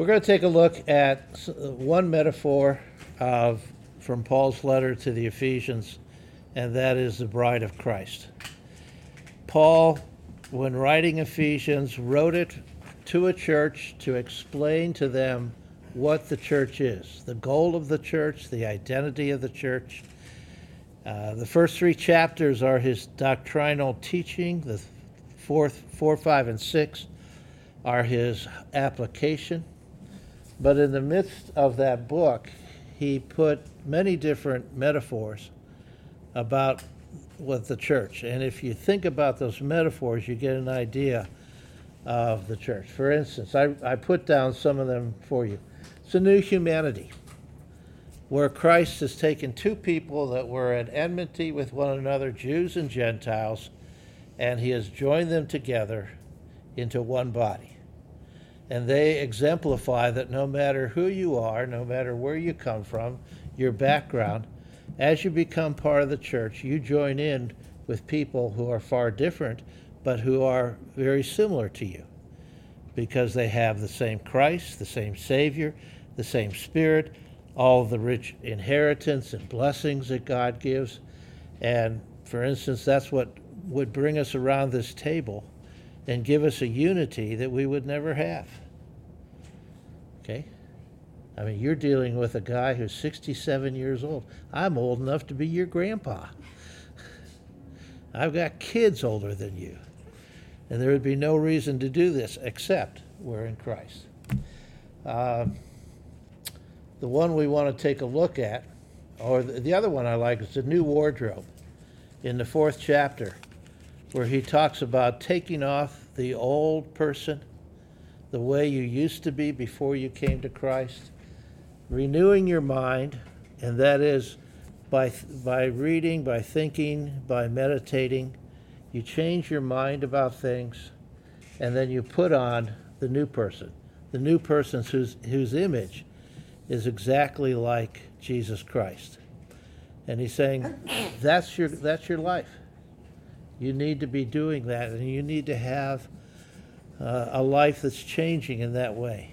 We're going to take a look at one metaphor of, from Paul's letter to the Ephesians, and that is the bride of Christ. Paul, when writing Ephesians, wrote it to a church to explain to them what the church is, the goal of the church, the identity of the church. Uh, the first three chapters are his doctrinal teaching. The fourth, four, five, and six are his application. But in the midst of that book, he put many different metaphors about what the church. And if you think about those metaphors, you get an idea of the church. For instance, I, I put down some of them for you. It's a new humanity, where Christ has taken two people that were at enmity with one another, Jews and Gentiles, and he has joined them together into one body. And they exemplify that no matter who you are, no matter where you come from, your background, as you become part of the church, you join in with people who are far different, but who are very similar to you because they have the same Christ, the same Savior, the same Spirit, all the rich inheritance and blessings that God gives. And for instance, that's what would bring us around this table and give us a unity that we would never have. Okay? I mean, you're dealing with a guy who's 67 years old. I'm old enough to be your grandpa. I've got kids older than you. And there would be no reason to do this except we're in Christ. Um, the one we want to take a look at, or the other one I like, is the new wardrobe in the fourth chapter, where he talks about taking off the old person, the way you used to be before you came to Christ, renewing your mind, and that is by, by reading, by thinking, by meditating. You change your mind about things, and then you put on the new person, the new person whose, whose image is exactly like Jesus Christ. And he's saying, that's your, that's your life. You need to be doing that, and you need to have uh, a life that's changing in that way.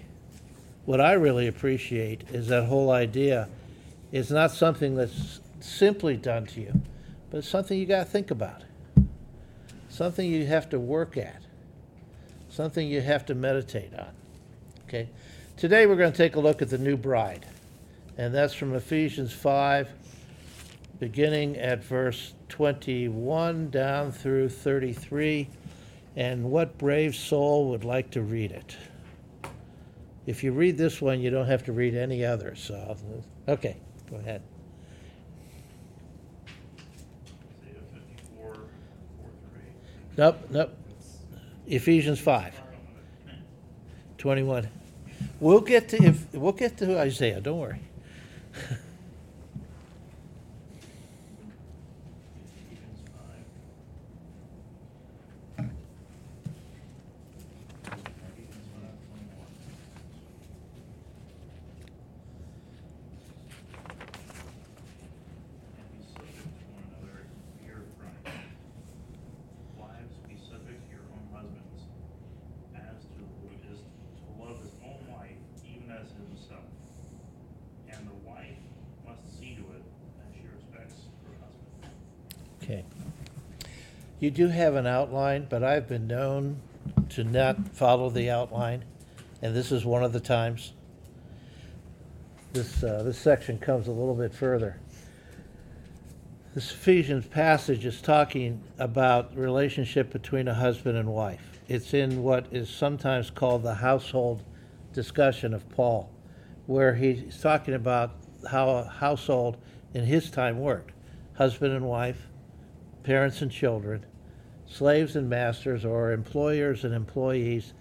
What I really appreciate is that whole idea is not something that's simply done to you, but it's something you got to think about, something you have to work at, something you have to meditate on. Okay? Today we're going to take a look at the new bride, and that's from Ephesians 5, beginning at verse 21 down through 33. And what brave soul would like to read it? If you read this one, you don't have to read any others. So, okay, go ahead. Isaiah fifty-four, four. Nope, nope. Ephesians 5, 21. We'll get to if we'll get to Isaiah. Don't worry. Ephesians five. Ephesians five, twenty-one. And be subject to one another in fear of Christ. Wives, be subject to your own husbands, as to who is to love his own wife, even as himself. And the wife must see to it that she respects her husband. Okay. You do have an outline, but I've been known to not follow the outline, and this is one of the times. This, uh, this section comes a little bit further. This Ephesians passage is talking about relationship between a husband and wife. It's in what is sometimes called the household discussion of Paul, where he's talking about how a household in his time worked husband and wife, parents and children, slaves and masters, or employers and employees,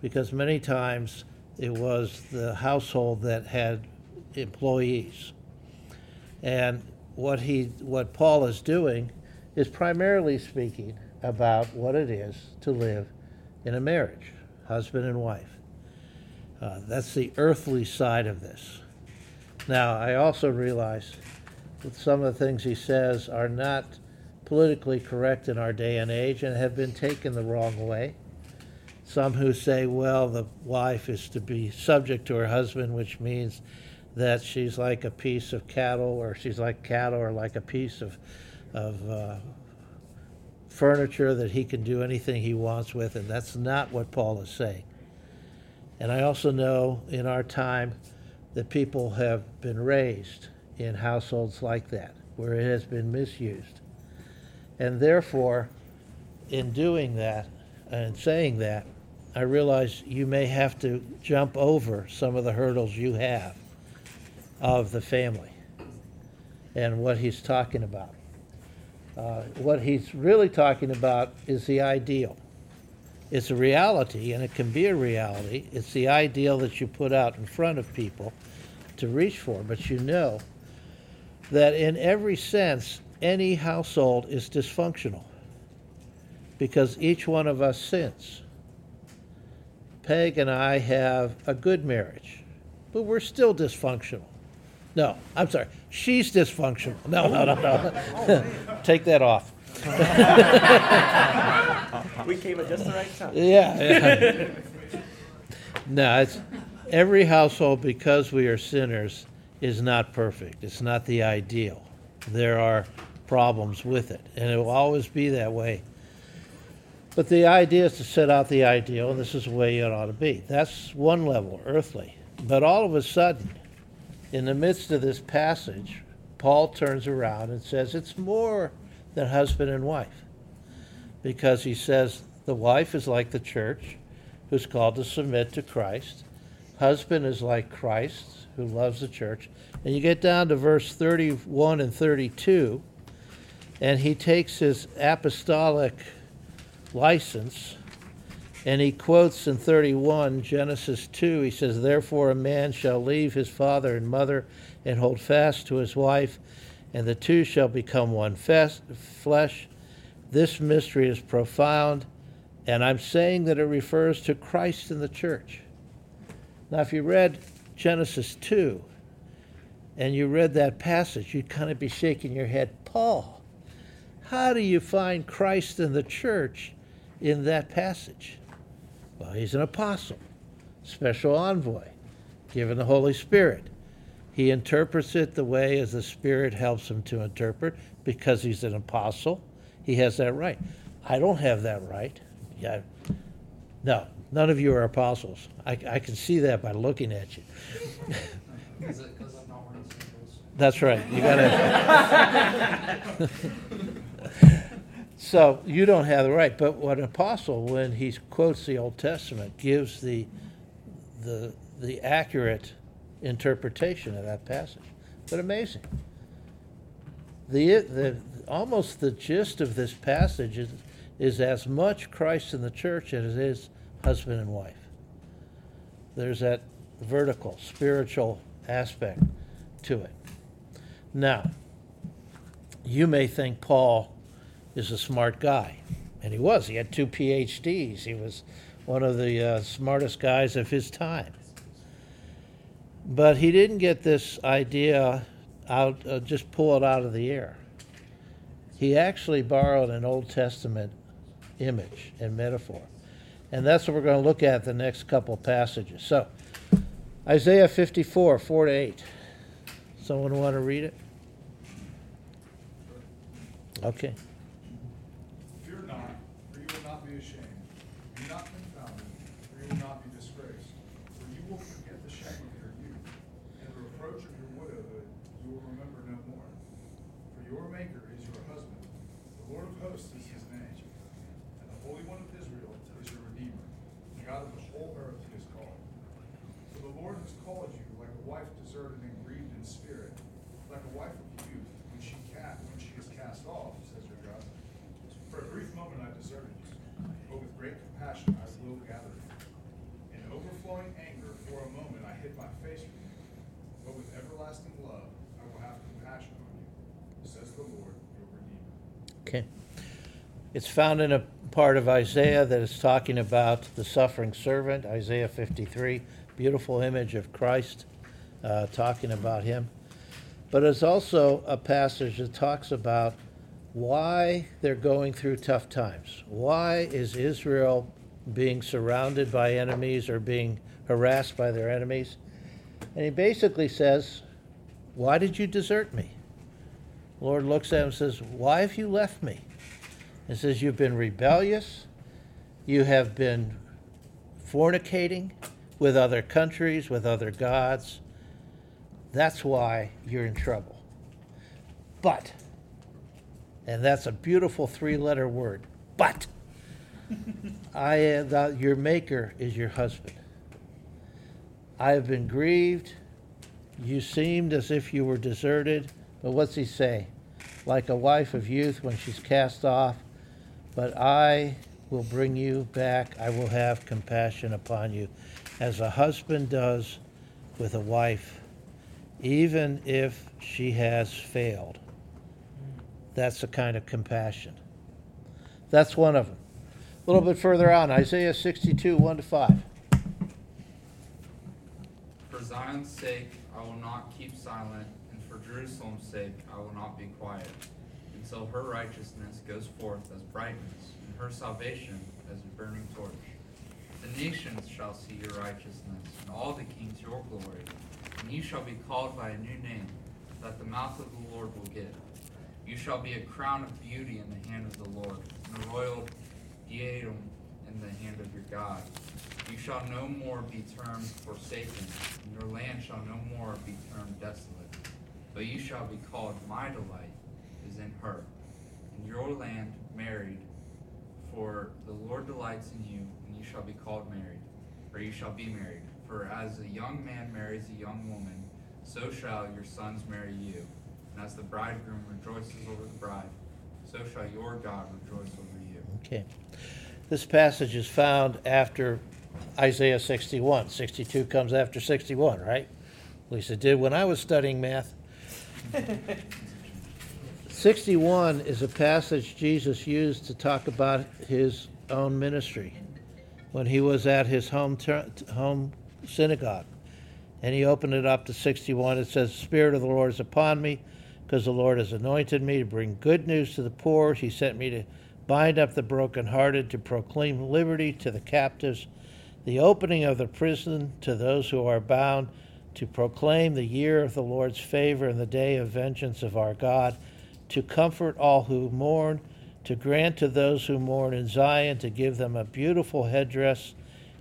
because many times it was the household that had employees. And what he, what Paul is doing is primarily speaking about what it is to live in a marriage, husband and wife. Uh, that's the earthly side of this. Now, I also realize that some of the things he says are not politically correct in our day and age and have been taken the wrong way. Some who say, well, the wife is to be subject to her husband, which means that she's like a piece of cattle, or she's like cattle, or like a piece of, of uh, furniture that he can do anything he wants with, and that's not what Paul is saying. And I also know in our time that people have been raised in households like that, where it has been misused. And therefore, in doing that and saying that, I realize you may have to jump over some of the hurdles you have of the family and what he's talking about. Uh, what he's really talking about is the ideal. It's a reality, and it can be a reality. It's the ideal that you put out in front of people to reach for. But you know that in every sense, any household is dysfunctional because each one of us sins. Peg and I have a good marriage, but we're still dysfunctional. No, I'm sorry. She's dysfunctional. No, no, no, no. Take that off. we came at just the right time. Yeah. yeah. no, it's every household because we are sinners is not perfect. It's not the ideal. There are problems with it, and it will always be that way. But the idea is to set out the ideal, and this is the way it ought to be. That's one level, earthly. But all of a sudden, in the midst of this passage, Paul turns around and says it's more than husband and wife. Because he says the wife is like the church, who's called to submit to Christ. Husband is like Christ, who loves the church. And you get down to verse 31 and 32, and he takes his apostolic license and he quotes in 31 Genesis 2, he says, Therefore a man shall leave his father and mother and hold fast to his wife, and the two shall become one flesh. This mystery is profound, and I'm saying that it refers to Christ and the church. Now, if you read Genesis 2 and you read that passage, you'd kind of be shaking your head, Paul, how do you find Christ and the church in that passage? Well, he's an apostle, special envoy, given the Holy Spirit. He interprets it the way as the Spirit helps him to interpret because he's an apostle. He has that right. I don't have that right. Yeah. No, none of you are apostles. I, I can see that by looking at you. That's right. You got to. So you don't have the right. But what an apostle, when he quotes the Old Testament, gives the the the accurate interpretation of that passage. But amazing. The the almost the gist of this passage is is as much Christ in the church as it is husband and wife. There's that vertical, spiritual aspect to it. Now, you may think Paul is a smart guy. And he was. He had two PhDs. He was one of the uh, smartest guys of his time. But he didn't get this idea out, uh, just pull it out of the air. He actually borrowed an Old Testament image and metaphor. And that's what we're going to look at the next couple passages. So, Isaiah 54, 4 to 8. Someone want to read it? Okay. It's found in a part of Isaiah that is talking about the suffering servant, Isaiah 53, beautiful image of Christ uh, talking about him. But it's also a passage that talks about why they're going through tough times. Why is Israel being surrounded by enemies or being harassed by their enemies. And he basically says, Why did you desert me? The Lord looks at him and says, Why have you left me? He says, You've been rebellious, you have been fornicating with other countries, with other gods. That's why you're in trouble. But, and that's a beautiful three letter word, but. I am the, your maker is your husband. I have been grieved. You seemed as if you were deserted. But what's he say? Like a wife of youth when she's cast off. But I will bring you back. I will have compassion upon you, as a husband does with a wife, even if she has failed. That's a kind of compassion. That's one of them. A little bit further on, Isaiah 62, 1 to 5. For Zion's sake, I will not keep silent, and for Jerusalem's sake, I will not be quiet, until her righteousness goes forth as brightness, and her salvation as a burning torch. The nations shall see your righteousness, and all the kings your glory, and you shall be called by a new name, that the mouth of the Lord will give. You shall be a crown of beauty in the hand of the Lord, and a royal diadem in the hand of your God. You shall no more be termed forsaken, and your land shall no more be termed desolate. But you shall be called, My delight is in her, and your land married. For the Lord delights in you, and you shall be called married, or you shall be married. For as a young man marries a young woman, so shall your sons marry you. And as the bridegroom rejoices over the bride, so shall your God rejoice over you. Okay. This passage is found after Isaiah 61. 62 comes after 61, right? At least it did when I was studying math. 61 is a passage Jesus used to talk about his own ministry when he was at his home, ter- home synagogue. And he opened it up to 61. It says, Spirit of the Lord is upon me, because the Lord has anointed me to bring good news to the poor. He sent me to bind up the brokenhearted, to proclaim liberty to the captives, the opening of the prison to those who are bound, to proclaim the year of the Lord's favor and the day of vengeance of our God, to comfort all who mourn, to grant to those who mourn in Zion, to give them a beautiful headdress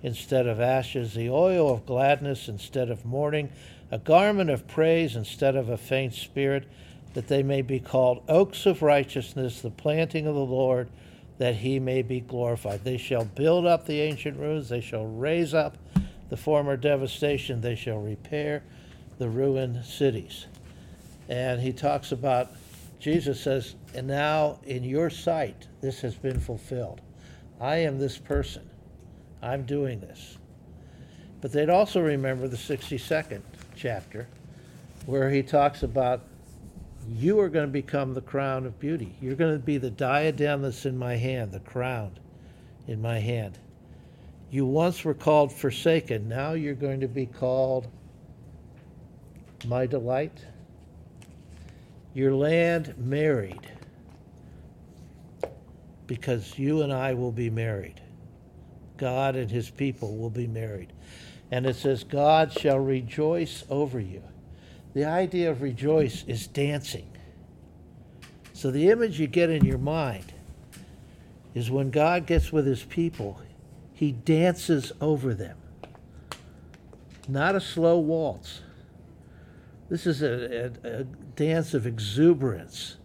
instead of ashes, the oil of gladness instead of mourning, a garment of praise instead of a faint spirit that they may be called oaks of righteousness, the planting of the Lord, that he may be glorified. They shall build up the ancient ruins, they shall raise up the former devastation, they shall repair the ruined cities. And he talks about, Jesus says, and now in your sight, this has been fulfilled. I am this person. I'm doing this. But they'd also remember the 62nd chapter, where he talks about you are going to become the crown of beauty. You're going to be the diadem that's in my hand, the crown in my hand. You once were called forsaken, now you're going to be called my delight. Your land married, because you and I will be married. God and his people will be married. And it says, God shall rejoice over you. The idea of rejoice is dancing. So the image you get in your mind is when God gets with his people, he dances over them. Not a slow waltz. This is a, a, a dance of exuberance.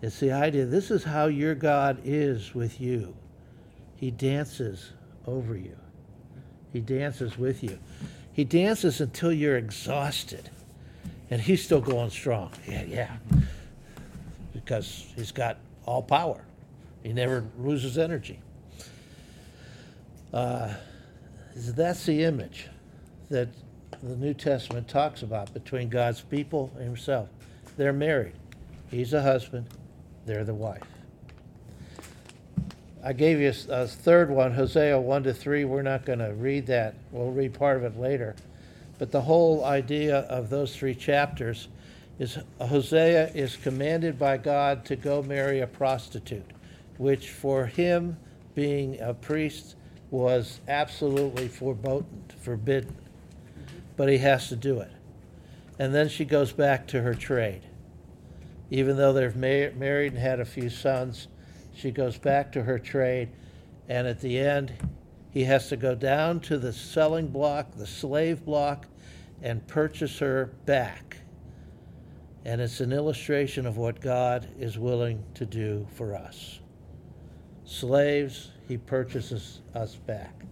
It's the idea this is how your God is with you. He dances over you, He dances with you. He dances until you're exhausted and he's still going strong. Yeah, yeah. Because he's got all power. He never loses energy. Uh, that's the image that the New Testament talks about between God's people and himself. They're married. He's a husband, they're the wife. I gave you a, third one, Hosea 1 to 3. We're not going to read that. We'll read part of it later. But the whole idea of those three chapters is Hosea is commanded by God to go marry a prostitute, which for him, being a priest, was absolutely forbidden. But he has to do it. And then she goes back to her trade. Even though they've ma- married and had a few sons, she goes back to her trade. And at the end, he has to go down to the selling block, the slave block, and purchase her back. And it's an illustration of what God is willing to do for us. Slaves, he purchases us back.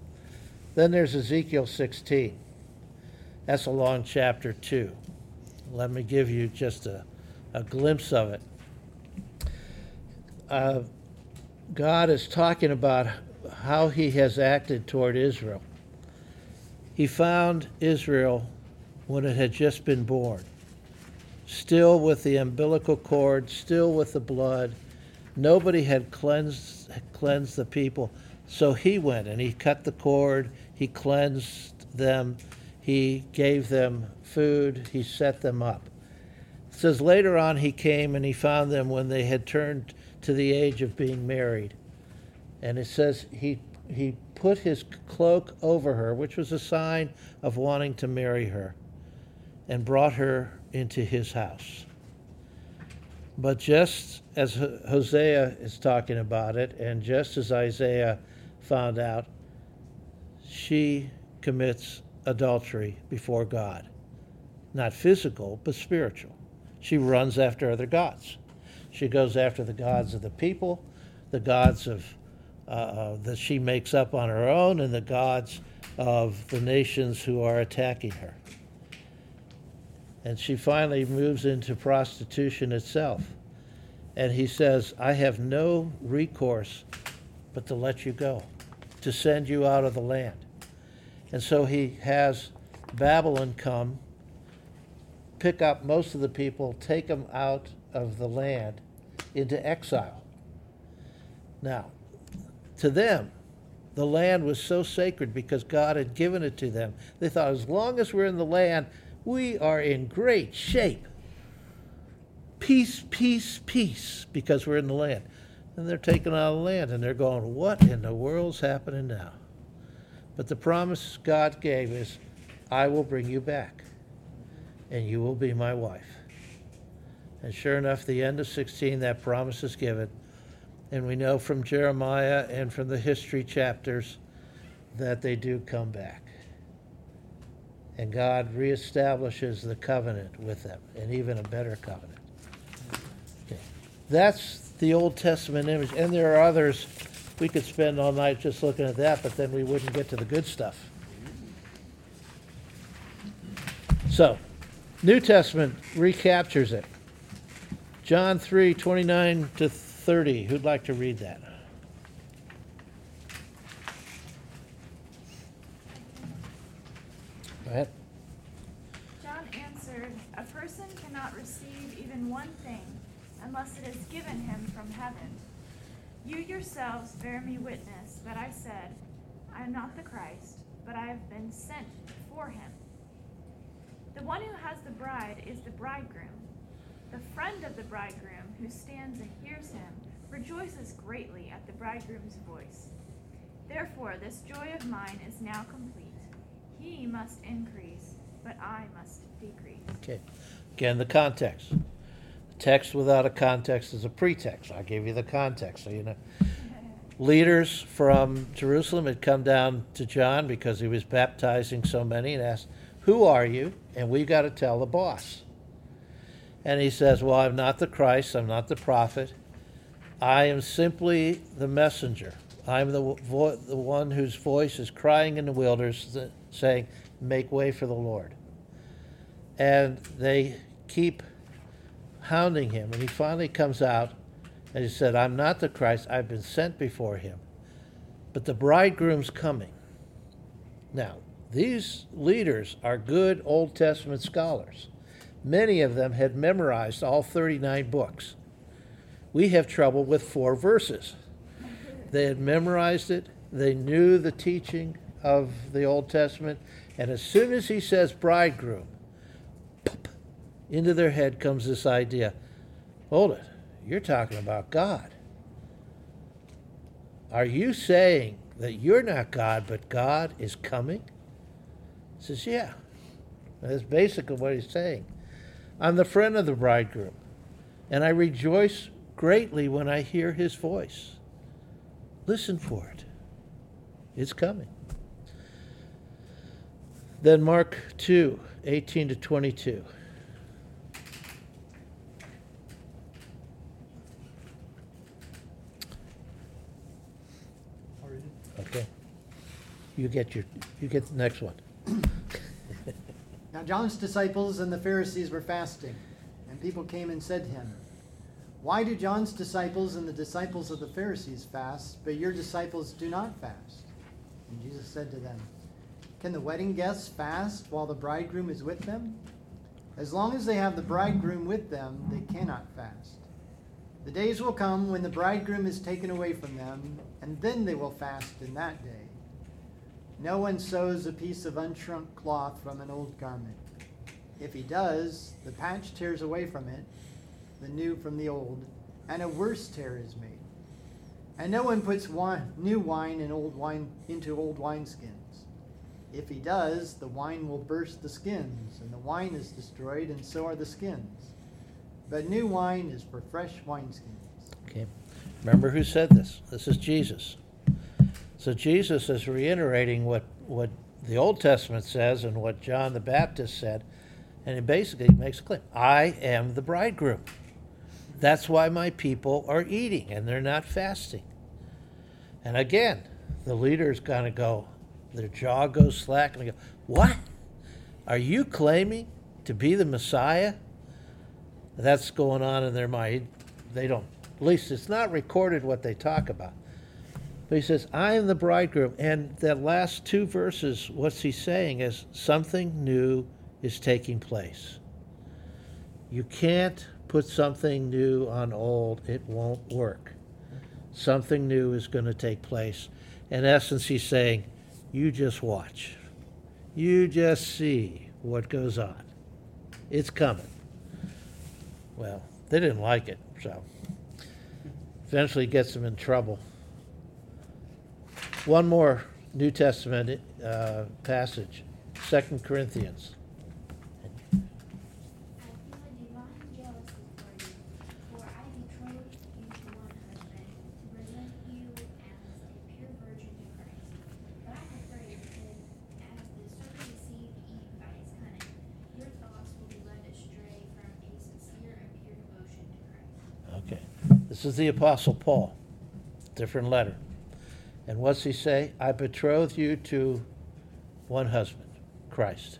Then there's Ezekiel 16. That's a long chapter, too. Let me give you just a, a glimpse of it. Uh, God is talking about how he has acted toward Israel. He found Israel when it had just been born, still with the umbilical cord, still with the blood. Nobody had cleansed, cleansed the people. So he went and he cut the cord, he cleansed them, he gave them food, he set them up. It says later on he came and he found them when they had turned to the age of being married. And it says he he put his cloak over her, which was a sign of wanting to marry her, and brought her into his house. But just as Hosea is talking about it, and just as Isaiah found out, she commits adultery before God. Not physical, but spiritual. She runs after other gods. She goes after the gods of the people, the gods of uh, uh, that she makes up on her own, and the gods of the nations who are attacking her. And she finally moves into prostitution itself. And he says, I have no recourse but to let you go, to send you out of the land. And so he has Babylon come, pick up most of the people, take them out of the land into exile. Now, to them, the land was so sacred because God had given it to them. They thought, as long as we're in the land, we are in great shape. Peace, peace, peace, because we're in the land. And they're taken out of the land and they're going, what in the world's happening now? But the promise God gave is, I will bring you back and you will be my wife. And sure enough, the end of 16, that promise is given. And we know from Jeremiah and from the history chapters that they do come back. And God reestablishes the covenant with them, and even a better covenant. Okay. That's the Old Testament image. And there are others. We could spend all night just looking at that, but then we wouldn't get to the good stuff. So, New Testament recaptures it. John 3 29 to 30. Who'd like to read that? Go ahead. John answered, A person cannot receive even one thing unless it is given him from heaven. You yourselves bear me witness that I said, I am not the Christ, but I have been sent for him. The one who has the bride is the bridegroom. The friend of the bridegroom who stands and hears him rejoices greatly at the bridegroom's voice. Therefore, this joy of mine is now complete. He must increase, but I must decrease. Okay. Again, the context. The text without a context is a pretext. I gave you the context, so you know. Leaders from Jerusalem had come down to John because he was baptizing so many and asked, Who are you? And we've got to tell the boss. And he says, Well, I'm not the Christ, I'm not the prophet. I am simply the messenger. I'm the, vo- the one whose voice is crying in the wilderness, saying, Make way for the Lord. And they keep hounding him. And he finally comes out and he said, I'm not the Christ, I've been sent before him. But the bridegroom's coming. Now, these leaders are good Old Testament scholars. Many of them had memorized all 39 books. We have trouble with four verses. They had memorized it, they knew the teaching of the Old Testament, and as soon as he says bridegroom, pop, into their head comes this idea hold it, you're talking about God. Are you saying that you're not God, but God is coming? He says, Yeah. That's basically what he's saying. I'm the friend of the bridegroom, and I rejoice greatly when I hear his voice. Listen for it. It's coming. Then Mark 2, 18 to 22. Okay. You get your, you get the next one. Now John's disciples and the Pharisees were fasting, and people came and said to him, Why do John's disciples and the disciples of the Pharisees fast, but your disciples do not fast? And Jesus said to them, Can the wedding guests fast while the bridegroom is with them? As long as they have the bridegroom with them, they cannot fast. The days will come when the bridegroom is taken away from them, and then they will fast in that day. No one sews a piece of unshrunk cloth from an old garment. If he does, the patch tears away from it, the new from the old, and a worse tear is made. And no one puts wine, new wine in old wine into old wineskins. If he does, the wine will burst the skins, and the wine is destroyed, and so are the skins. But new wine is for fresh wineskins. Okay. Remember who said this? This is Jesus. So Jesus is reiterating what, what the Old Testament says and what John the Baptist said. And he basically makes a claim I am the bridegroom. That's why my people are eating and they're not fasting. And again, the leader's going to go, their jaw goes slack, and they go, What? Are you claiming to be the Messiah? That's going on in their mind. They don't, at least it's not recorded what they talk about. But he says, I am the bridegroom. And that last two verses, what's he saying is something new is taking place. You can't put something new on old, it won't work. Something new is going to take place. In essence, he's saying, You just watch. You just see what goes on. It's coming. Well, they didn't like it, so eventually gets them in trouble. One more New Testament uh, passage, Second Corinthians. This is the Apostle Paul, different letter. And what's he say? I betroth you to one husband, Christ.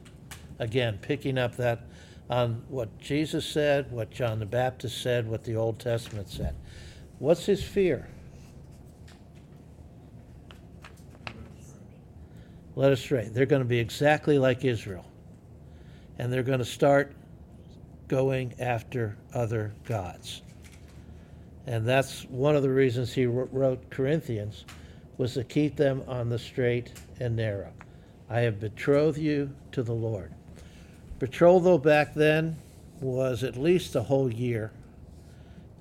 Again, picking up that on what Jesus said, what John the Baptist said, what the Old Testament said. What's his fear? Let us astray. They're going to be exactly like Israel. And they're going to start going after other gods. And that's one of the reasons he wrote Corinthians was to keep them on the straight and narrow. I have betrothed you to the Lord. Betrothal back then was at least a whole year.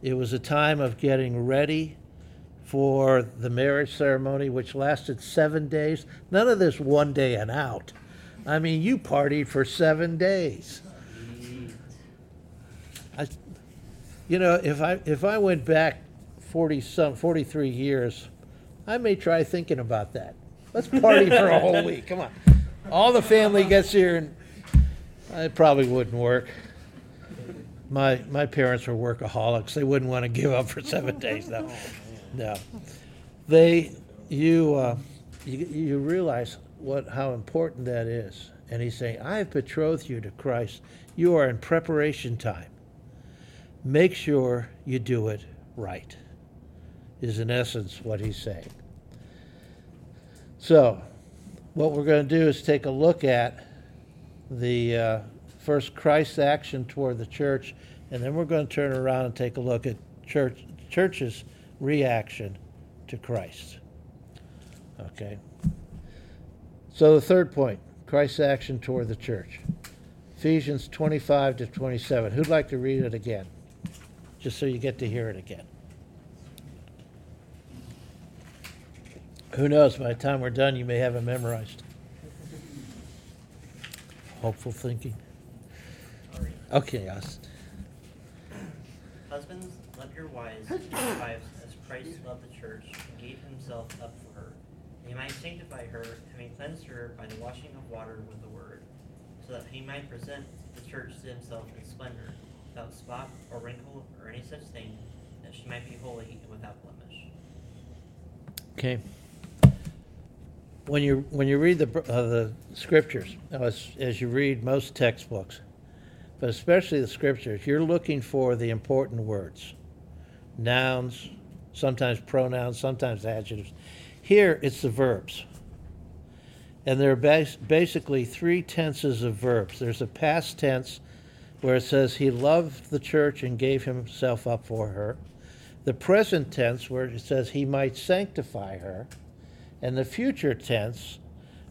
It was a time of getting ready for the marriage ceremony, which lasted seven days. None of this one day and out. I mean, you partied for seven days. I, you know, if I if I went back forty some forty three years, I may try thinking about that. Let's party for a whole week. Come on. All the family gets here, and it probably wouldn't work. My my parents were workaholics. They wouldn't want to give up for seven days. No, no. They you uh, you you realize what how important that is. And he's saying, I have betrothed you to Christ. You are in preparation time. Make sure you do it right is in essence what he's saying. So, what we're going to do is take a look at the uh, first Christ's action toward the church, and then we're going to turn around and take a look at church church's reaction to Christ. Okay. So the third point, Christ's action toward the church. Ephesians 25 to 27. Who'd like to read it again? Just so you get to hear it again. Who knows? By the time we're done, you may have it memorized. Hopeful thinking. Okay, us. Husbands, love your wives, your wives as Christ loved the church and gave himself up for her, that he might sanctify her, having cleansed her by the washing of water with the word, so that he might present the church to himself in splendor, without spot or wrinkle or any such thing, that she might be holy and without blemish. Okay. When you when you read the uh, the scriptures, as, as you read most textbooks, but especially the scriptures, you're looking for the important words, nouns, sometimes pronouns, sometimes adjectives. Here it's the verbs, and there are bas- basically three tenses of verbs. There's a past tense where it says he loved the church and gave himself up for her. The present tense where it says he might sanctify her and the future tense,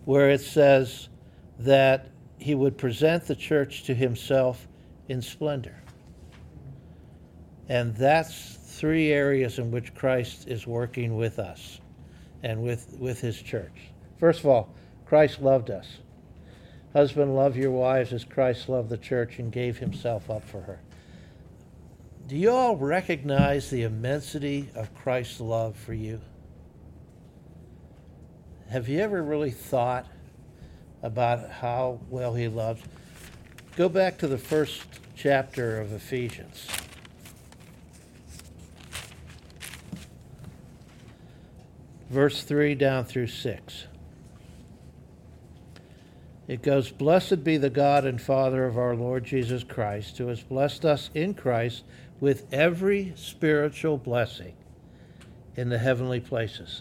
where it says that he would present the church to himself in splendor. And that's three areas in which Christ is working with us and with, with his church. First of all, Christ loved us. Husband, love your wives as Christ loved the church and gave himself up for her. Do you all recognize the immensity of Christ's love for you? Have you ever really thought about how well he loved? Go back to the first chapter of Ephesians. Verse 3 down through 6. It goes, Blessed be the God and Father of our Lord Jesus Christ, who has blessed us in Christ with every spiritual blessing in the heavenly places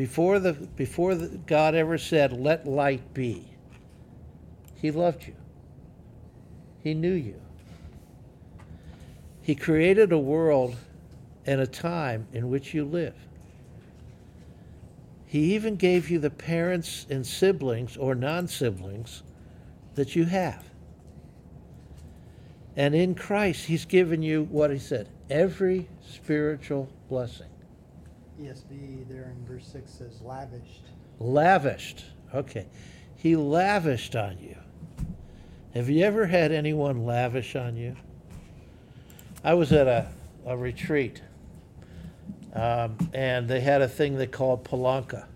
before the before the, God ever said let light be he loved you. He knew you. He created a world and a time in which you live. He even gave you the parents and siblings or non-siblings that you have. And in Christ he's given you what he said every spiritual blessing ESV there in verse 6 says lavished. Lavished. Okay. He lavished on you. Have you ever had anyone lavish on you? I was at a, a retreat, um, and they had a thing they called palanca.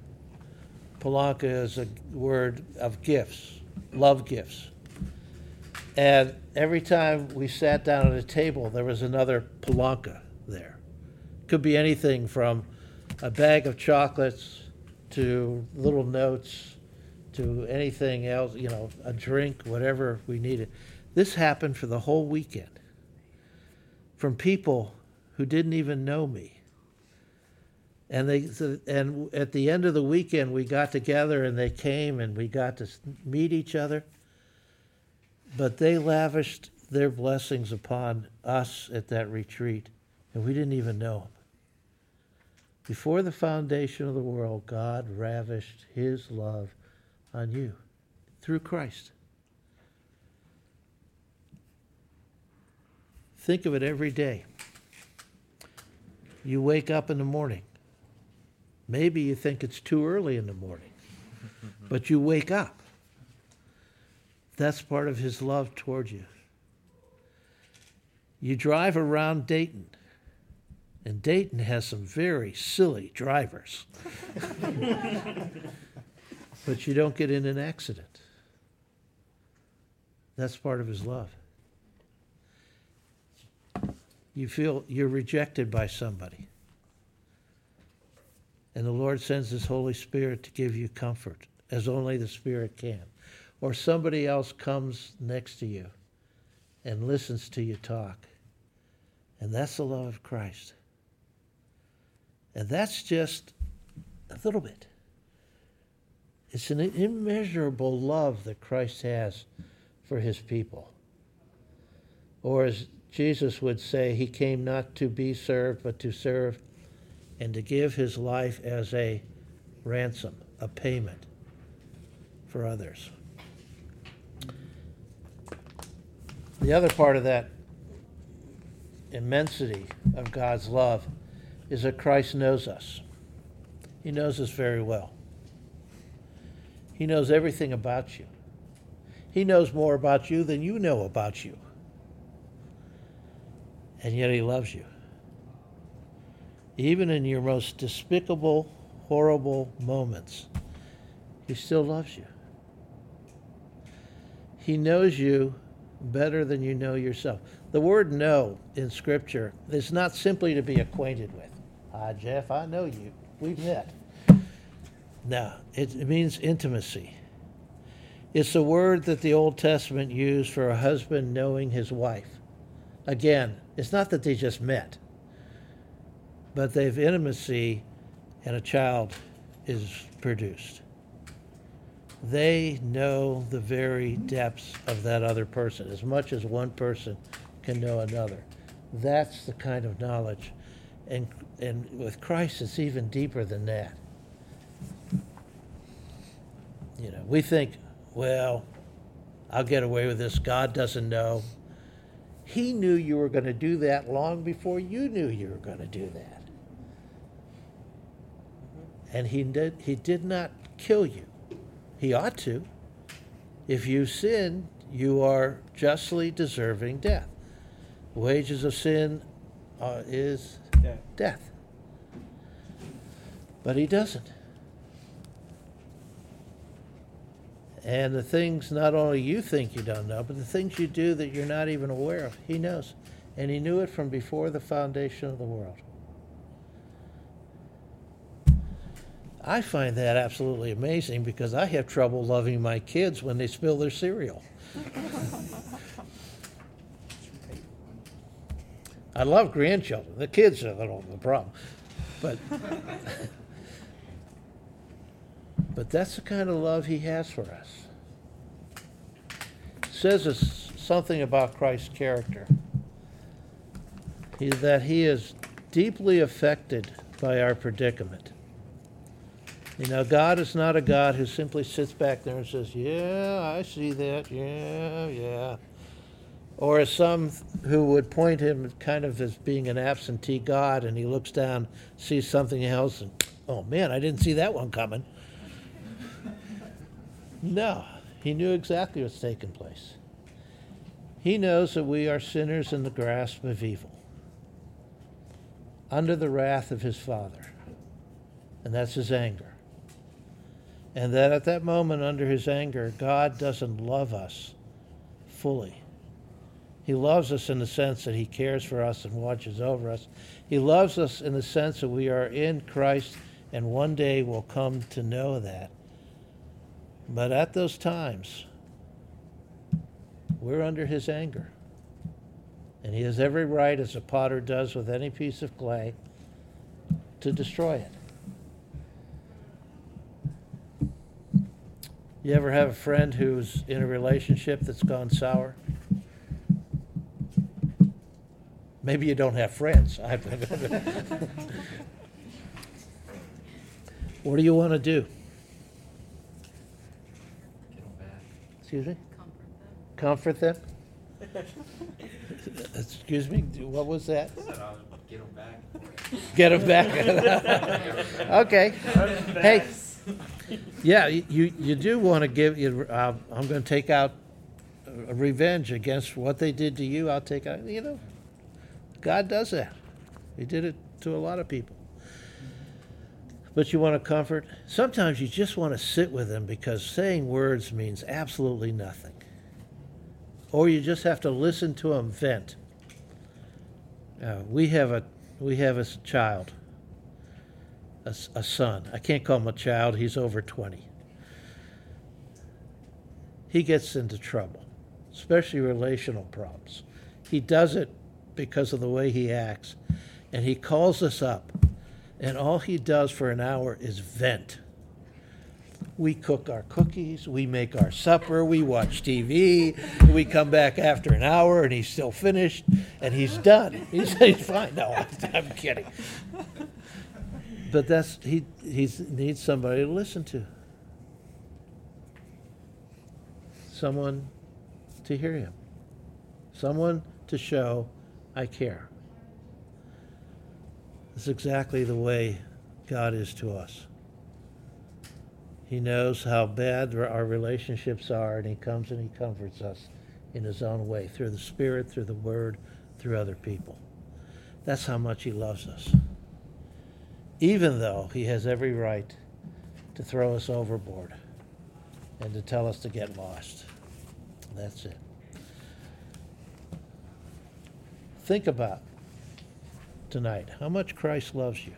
Palanca is a word of gifts, love gifts. And every time we sat down at a table, there was another palanca there. Could be anything from a bag of chocolates to little notes to anything else, you know, a drink, whatever we needed. This happened for the whole weekend from people who didn't even know me. And they and at the end of the weekend we got together and they came and we got to meet each other. But they lavished their blessings upon us at that retreat and we didn't even know. Before the foundation of the world, God ravished his love on you through Christ. Think of it every day. You wake up in the morning. Maybe you think it's too early in the morning, but you wake up. That's part of his love toward you. You drive around Dayton and Dayton has some very silly drivers. but you don't get in an accident. That's part of his love. You feel you're rejected by somebody. And the Lord sends His Holy Spirit to give you comfort, as only the Spirit can. Or somebody else comes next to you and listens to you talk. And that's the love of Christ. And that's just a little bit. It's an immeasurable love that Christ has for his people. Or as Jesus would say, he came not to be served, but to serve and to give his life as a ransom, a payment for others. The other part of that immensity of God's love is that Christ knows us. He knows us very well. He knows everything about you. He knows more about you than you know about you. And yet He loves you. Even in your most despicable, horrible moments, He still loves you. He knows you better than you know yourself. The word know in Scripture is not simply to be acquainted with. Hi, Jeff, I know you. We've met. Now, it, it means intimacy. It's a word that the Old Testament used for a husband knowing his wife. Again, it's not that they just met, but they've intimacy and a child is produced. They know the very depths of that other person as much as one person can know another. That's the kind of knowledge. And, and with Christ, it's even deeper than that. You know, we think, well, I'll get away with this. God doesn't know. He knew you were going to do that long before you knew you were going to do that. And he did, he did not kill you. He ought to. If you sin, you are justly deserving death. Wages of sin uh, is Death. death. But he doesn't. And the things not only you think you don't know, but the things you do that you're not even aware of, he knows. And he knew it from before the foundation of the world. I find that absolutely amazing because I have trouble loving my kids when they spill their cereal. I love grandchildren. The kids are the, problem. But but that's the kind of love he has for us. It says us something about Christ's character. He, that he is deeply affected by our predicament. You know, God is not a God who simply sits back there and says, Yeah, I see that. Yeah, yeah. Or as some who would point him kind of as being an absentee God and he looks down, sees something else, and, oh man, I didn't see that one coming. No, he knew exactly what's taking place. He knows that we are sinners in the grasp of evil, under the wrath of his Father, and that's his anger. And that at that moment, under his anger, God doesn't love us fully. He loves us in the sense that he cares for us and watches over us. He loves us in the sense that we are in Christ and one day will come to know that. But at those times, we're under his anger. And he has every right, as a potter does with any piece of clay, to destroy it. You ever have a friend who's in a relationship that's gone sour? Maybe you don't have friends. what do you want to do? Get them back. Excuse me? Comfort them? Excuse me, what was that? Said I'll get them back. Get them back. okay. Hey, yeah, you, you do want to give, you. uh, I'm going to take out a revenge against what they did to you. I'll take out, you know, God does that. He did it to a lot of people. But you want to comfort? Sometimes you just want to sit with them because saying words means absolutely nothing. Or you just have to listen to them vent. Uh, we have a we have a child, a, a son. I can't call him a child. He's over twenty. He gets into trouble, especially relational problems. He does it because of the way he acts, and he calls us up And all he does for an hour is vent. We cook our cookies, we make our supper, we watch TV, we come back after an hour and he's still finished and he's done. He's, he's fine. No, I'm kidding. But that's he he needs somebody to listen to. Someone to hear him. Someone to show I care. It's exactly the way God is to us. He knows how bad our relationships are, and He comes and He comforts us in His own way through the Spirit, through the Word, through other people. That's how much He loves us. Even though He has every right to throw us overboard and to tell us to get lost. That's it. Think about tonight how much Christ loves you,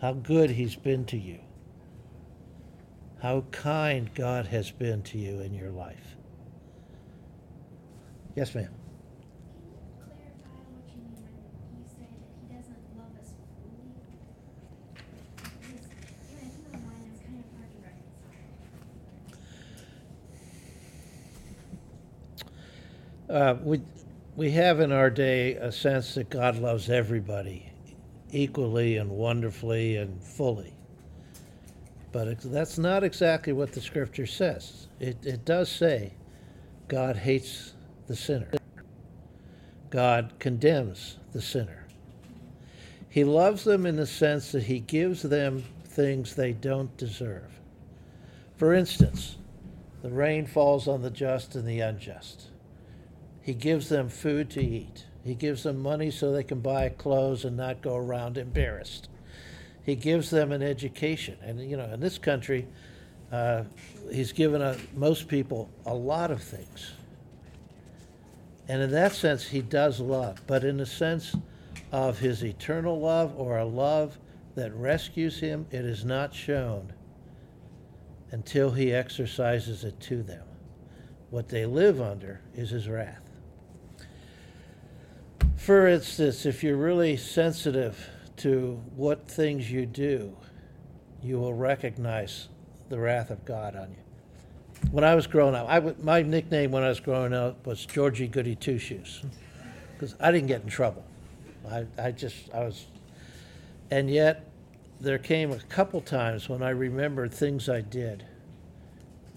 how good He's been to you, how kind God has been to you in your life. Yes, ma'am. Uh, we have in our day a sense that God loves everybody equally and wonderfully and fully. But that's not exactly what the scripture says. It, it does say God hates the sinner, God condemns the sinner. He loves them in the sense that he gives them things they don't deserve. For instance, the rain falls on the just and the unjust. He gives them food to eat. He gives them money so they can buy clothes and not go around embarrassed. He gives them an education. And, you know, in this country, uh, he's given a, most people a lot of things. And in that sense, he does love. But in the sense of his eternal love or a love that rescues him, it is not shown until he exercises it to them. What they live under is his wrath. For instance, if you're really sensitive to what things you do, you will recognize the wrath of God on you. When I was growing up, I w- my nickname when I was growing up was Georgie Goody Two Shoes, because I didn't get in trouble. I, I just, I was, and yet there came a couple times when I remembered things I did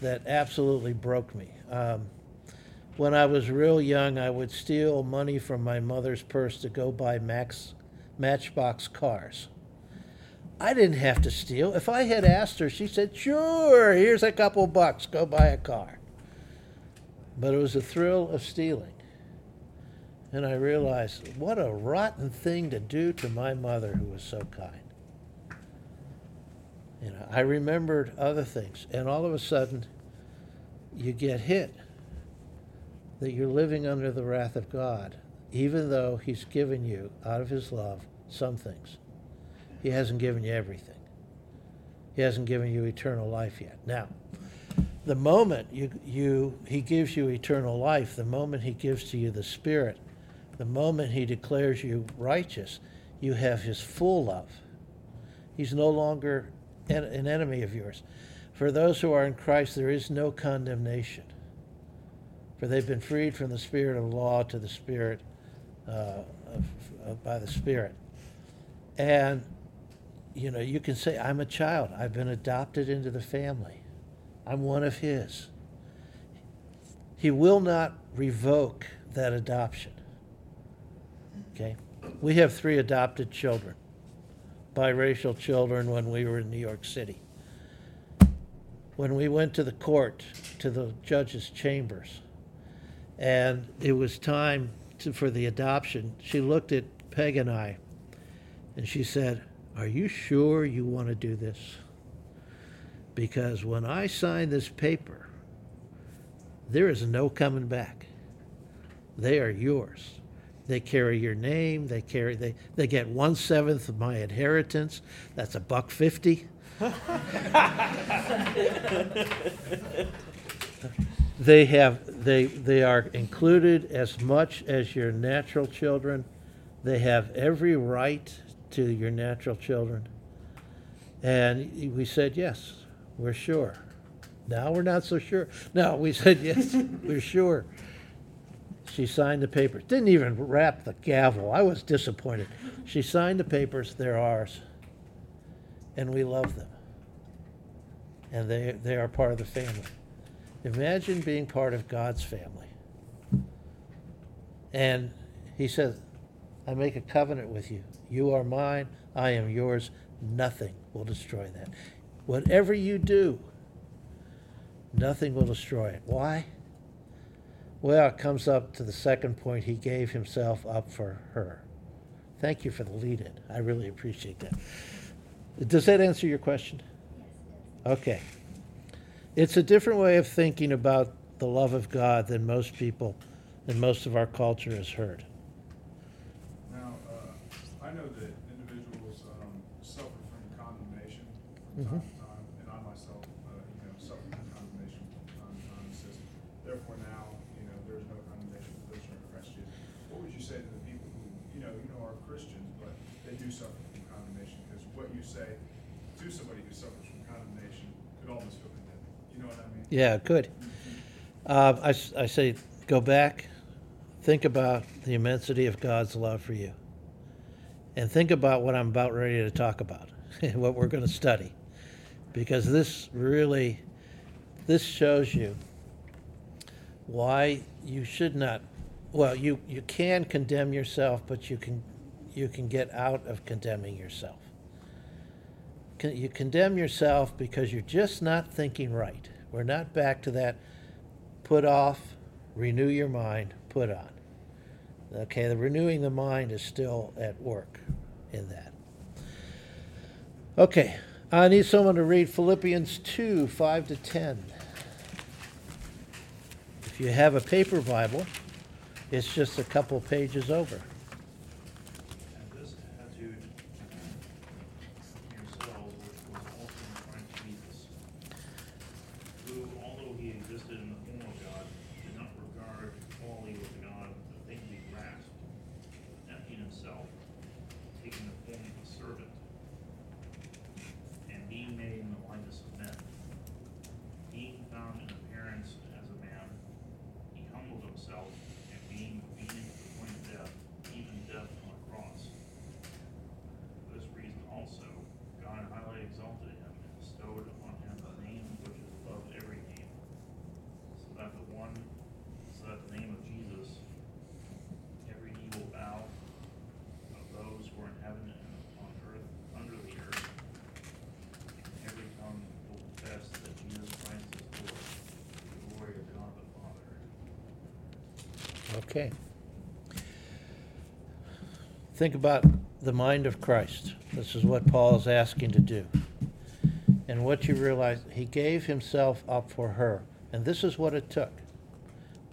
that absolutely broke me. Um, when I was real young, I would steal money from my mother's purse to go buy Max, Matchbox cars. I didn't have to steal. If I had asked her, she said, Sure, here's a couple bucks, go buy a car. But it was the thrill of stealing. And I realized what a rotten thing to do to my mother, who was so kind. You know, I remembered other things, and all of a sudden, you get hit that you're living under the wrath of God, even though He's given you, out of His love, some things. He hasn't given you everything. He hasn't given you eternal life yet. Now, the moment you, you, He gives you eternal life, the moment He gives to you the Spirit, the moment He declares you righteous, you have His full love. He's no longer an, an enemy of yours. For those who are in Christ, there is no condemnation. For they've been freed from the spirit of law to the spirit uh, of, of, by the Spirit. And, you know, you can say, I'm a child. I've been adopted into the family. I'm one of His. He will not revoke that adoption. Okay? We have three adopted children, biracial children, when we were in New York City. When we went to the court, to the judge's chambers, and it was time to, for the adoption, she looked at Peg and I and she said, Are you sure you want to do this? Because when I sign this paper, there is no coming back. They are yours. They carry your name. They carry they they get one seventh of my inheritance. That's a buck fifty. they have they they are included as much as your natural children. They have every right to your natural children? And we said, yes, we're sure. Now we're not so sure. No, we said, yes, we're sure. She signed the papers. Didn't even rap the gavel. I was disappointed. She signed the papers. They're ours. And we love them. And they, they are part of the family. Imagine being part of God's family. And he says, I make a covenant with you. You are mine. I am yours. Nothing will destroy that. Whatever you do, nothing will destroy it. Why? Well, it comes up to the second point. He gave himself up for her. Thank you for the lead in. I really appreciate that. Does that answer your question? Yes. Okay. It's a different way of thinking about the love of God than most people, and most of our culture has heard. Now, uh, I know that individuals um, suffer from condemnation from Mhm. time to time, and I myself, uh, you know, suffer from condemnation from time to time. It says, therefore now, you know, there is no condemnation for those who are in Christ Jesus. What would you say to the people who, you know, you know, are Christians, but they do suffer from condemnation? Because what you say to somebody who suffers from condemnation could almost feel condemning. You know what I mean? Yeah, good. Uh, I say, go back, think about the immensity of God's love for you, and think about what I'm about ready to talk about, what we're going to study, because this really, this shows you why you should not. Well, you, you can condemn yourself, but you can you can get out of condemning yourself. You condemn yourself because you're just not thinking right. We're not back to that put off, renew your mind, put on. Okay, the renewing the mind is still at work in that. Okay, I need someone to read Philippians 2 5 to 10. If you have a paper Bible, it's just a couple pages over. And this attitude in yourselves, which was also in Christ Jesus, who, although he existed in the form of God, did not regard equality with God a thing to be grasped, but emptied himself, taking the form of a servant, and being made in the likeness of men. Being found in appearance as a man, he humbled himself, and being obedient to the point of death, even death on a cross. For this reason also, God highly exalted him and bestowed upon him the name which is above every name, so that the one, Um, so that the name of Jesus, every knee will bow of those who are in heaven and on earth, under the earth, and every tongue will confess that Jesus Christ is Lord, the glory of God the Father. Okay. Think about the mind of Christ. This is what Paul is asking to do. And what you realize, he gave himself up for her. And this is what it took.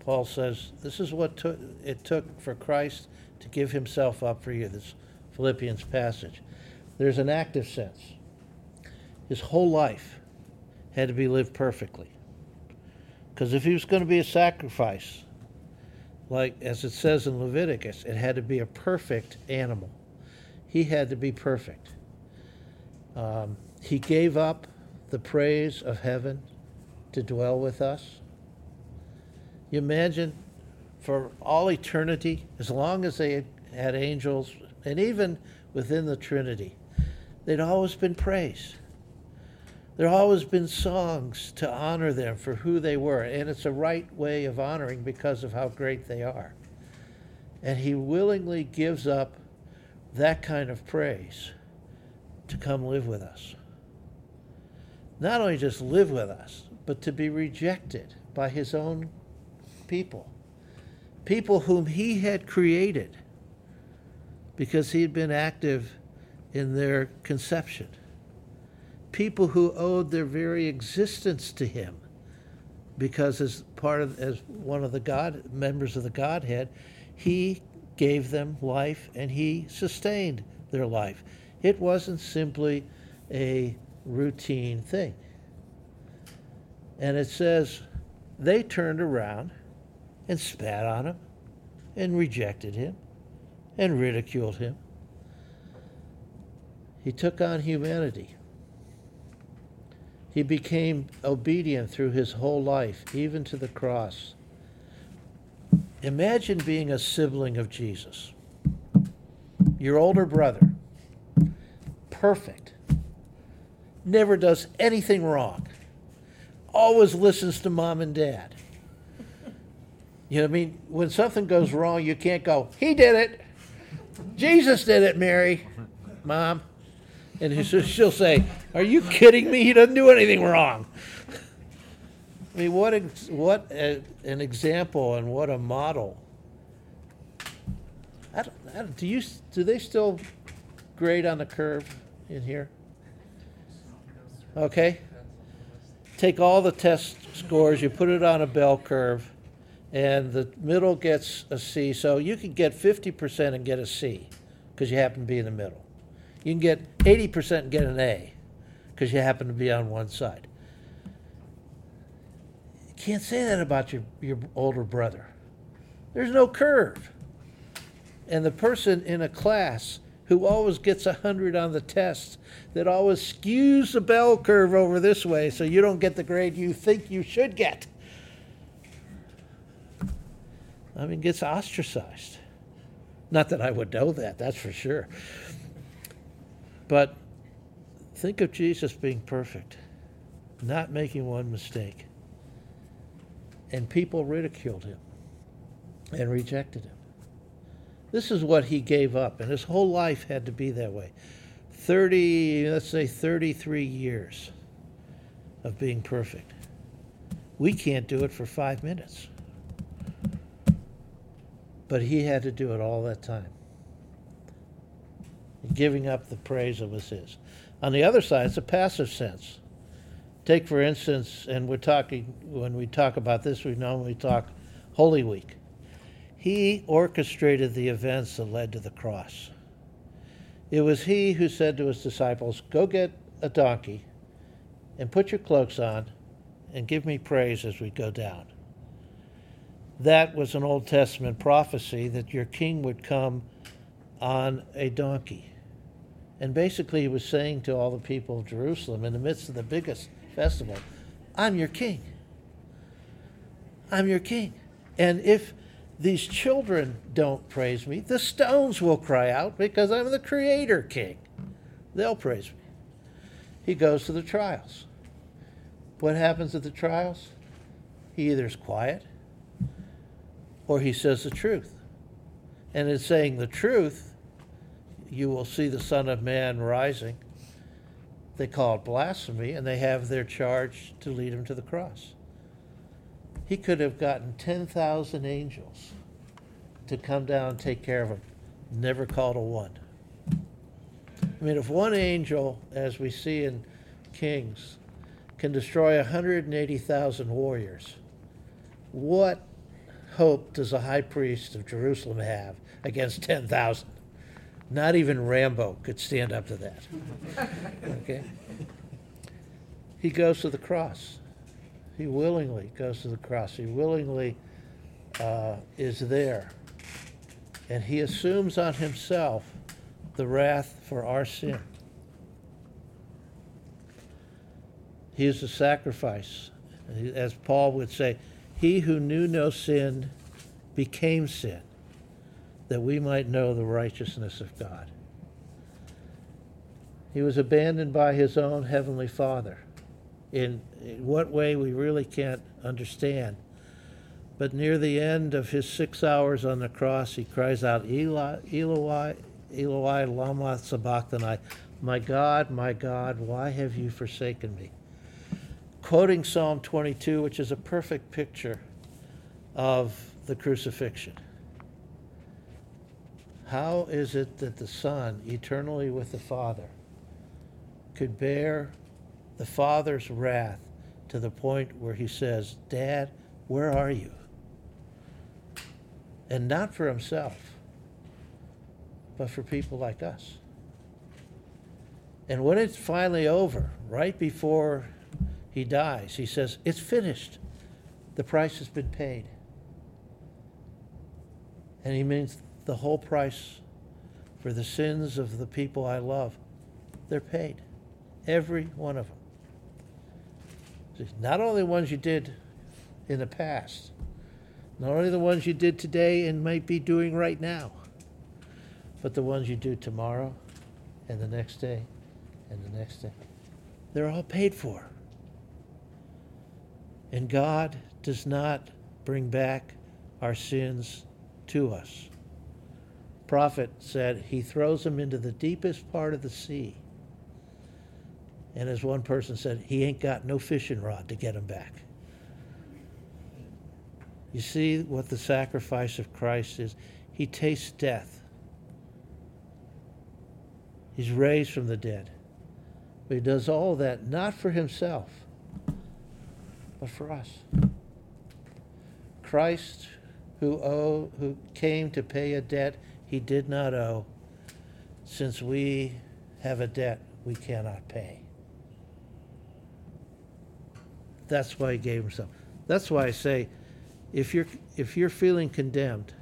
Paul says, this is what it took for Christ to give himself up for you, this Philippians passage. There's an active sense. His whole life had to be lived perfectly. Because if he was going to be a sacrifice, like as it says in Leviticus, it had to be a perfect animal. He had to be perfect. Um, he gave up the praise of heaven to dwell with us. You imagine for all eternity, as long as they had, angels, and even within the Trinity, they'd always been praised. There always been songs to honor them for who they were, and it's a right way of honoring because of how great they are. And he willingly gives up that kind of praise to come live with us. Not only just live with us, but to be rejected by his own people, people whom he had created because he had been active in their conception. People who owed their very existence to him because as part of as one of the god members of the godhead he gave them life and he sustained their life. It wasn't simply a routine thing. And it says they turned around and spat on him and rejected him and ridiculed him He took on humanity. He became obedient through his whole life, even to the cross. Imagine being a sibling of Jesus, your older brother, perfect, never does anything wrong, always listens to mom and dad. You know what I mean? When something goes wrong, you can't go, he did it. Jesus did it, Mary, mom. And he- she'll say, Are you kidding me? He doesn't do anything wrong. I mean, what, what a, an example and what a model. I don't, I don't, do, you, do they still grade on the curve in here? Okay. Take all the test scores, you put it on a bell curve, and the middle gets a C. So you can get 50% and get a C because you happen to be in the middle. You can get 80% and get an A because you happen to be on one side. You can't say that about your, your older brother. There's no curve. And the person in a class who always gets a 100 on the test, that always skews the bell curve over this way so you don't get the grade you think you should get. I mean, gets ostracized. Not that I would know that, that's for sure. But think of Jesus being perfect, not making one mistake. And people ridiculed him and rejected him. This is what he gave up, and his whole life had to be that way. 30, let's say 33 years of being perfect. We can't do it for five minutes. But he had to do it all that time. Giving up the praise that was his. On the other side, it's a passive sense. Take, for instance, and we're talking, when we talk about this, we normally talk Holy Week. He orchestrated the events that led to the cross. It was he who said to his disciples, Go get a donkey and put your cloaks on and give me praise as we go down. That was an Old Testament prophecy that your king would come on a donkey. And basically, he was saying to all the people of Jerusalem in the midst of the biggest festival, I'm your king. I'm your king. And if these children don't praise me, the stones will cry out because I'm the creator king. They'll praise me. He goes to the trials. What happens at the trials? He either is quiet or he says the truth. And in saying the truth, you will see the Son of Man rising. They call it blasphemy, and they have their charge to lead him to the cross. He could have gotten 10,000 angels to come down and take care of him. Never called a one. I mean, if one angel, as we see in Kings, can destroy 180,000 warriors, what hope does a high priest of Jerusalem have against 10,000? Not even Rambo could stand up to that. Okay? He goes to the cross. He willingly goes to the cross. He willingly uh, is there. And he assumes on himself the wrath for our sin. He is a sacrifice. As Paul would say, he who knew no sin became sin, that we might know the righteousness of God. He was abandoned by his own heavenly Father. In, in what way we really can't understand. But near the end of his six hours on the cross, he cries out, Eloi, Eloi, lama sabachthani, my God, my God, why have you forsaken me? Quoting Psalm 22, which is a perfect picture of the crucifixion. How is it that the Son, eternally with the Father, could bear the Father's wrath to the point where he says, Dad, where are you? And not for himself, but for people like us. And when it's finally over, right before he dies, he says, It's finished. The price has been paid. And he means the whole price for the sins of the people I love They're paid. Every one of them. Not only the ones you did in the past, not only the ones you did today and might be doing right now, but the ones you do tomorrow and the next day and the next day. They're all paid for. And God does not bring back our sins to us. Prophet said he throws them into the deepest part of the sea. And as one person said, he ain't got no fishing rod to get them back. You see what the sacrifice of Christ is? He tastes death. He's raised from the dead. But he does all that not for himself, but for us. Christ, who owe, who came to pay a debt he did not owe, since we have a debt we cannot pay. That's why he gave himself. That's why I say, if you're if you're feeling condemned,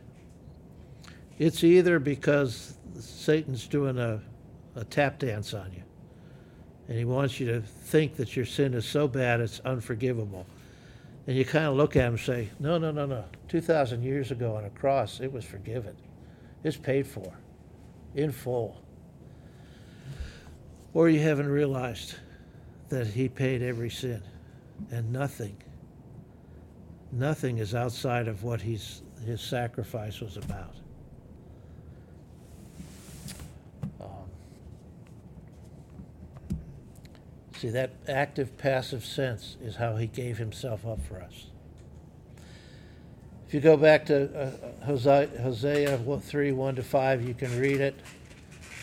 it's either because Satan's doing a, a tap dance on you, and he wants you to think that your sin is so bad it's unforgivable. And you kind of look at him and say, No, no, no, no. 2,000 years ago on a cross, it was forgiven, it's paid for in full. Or you haven't realized that he paid every sin and nothing, nothing is outside of what he's, his sacrifice was about. See, that active passive sense is how he gave himself up for us. If you go back to uh, Hosea, Hosea 3 1 to 5, you can read it,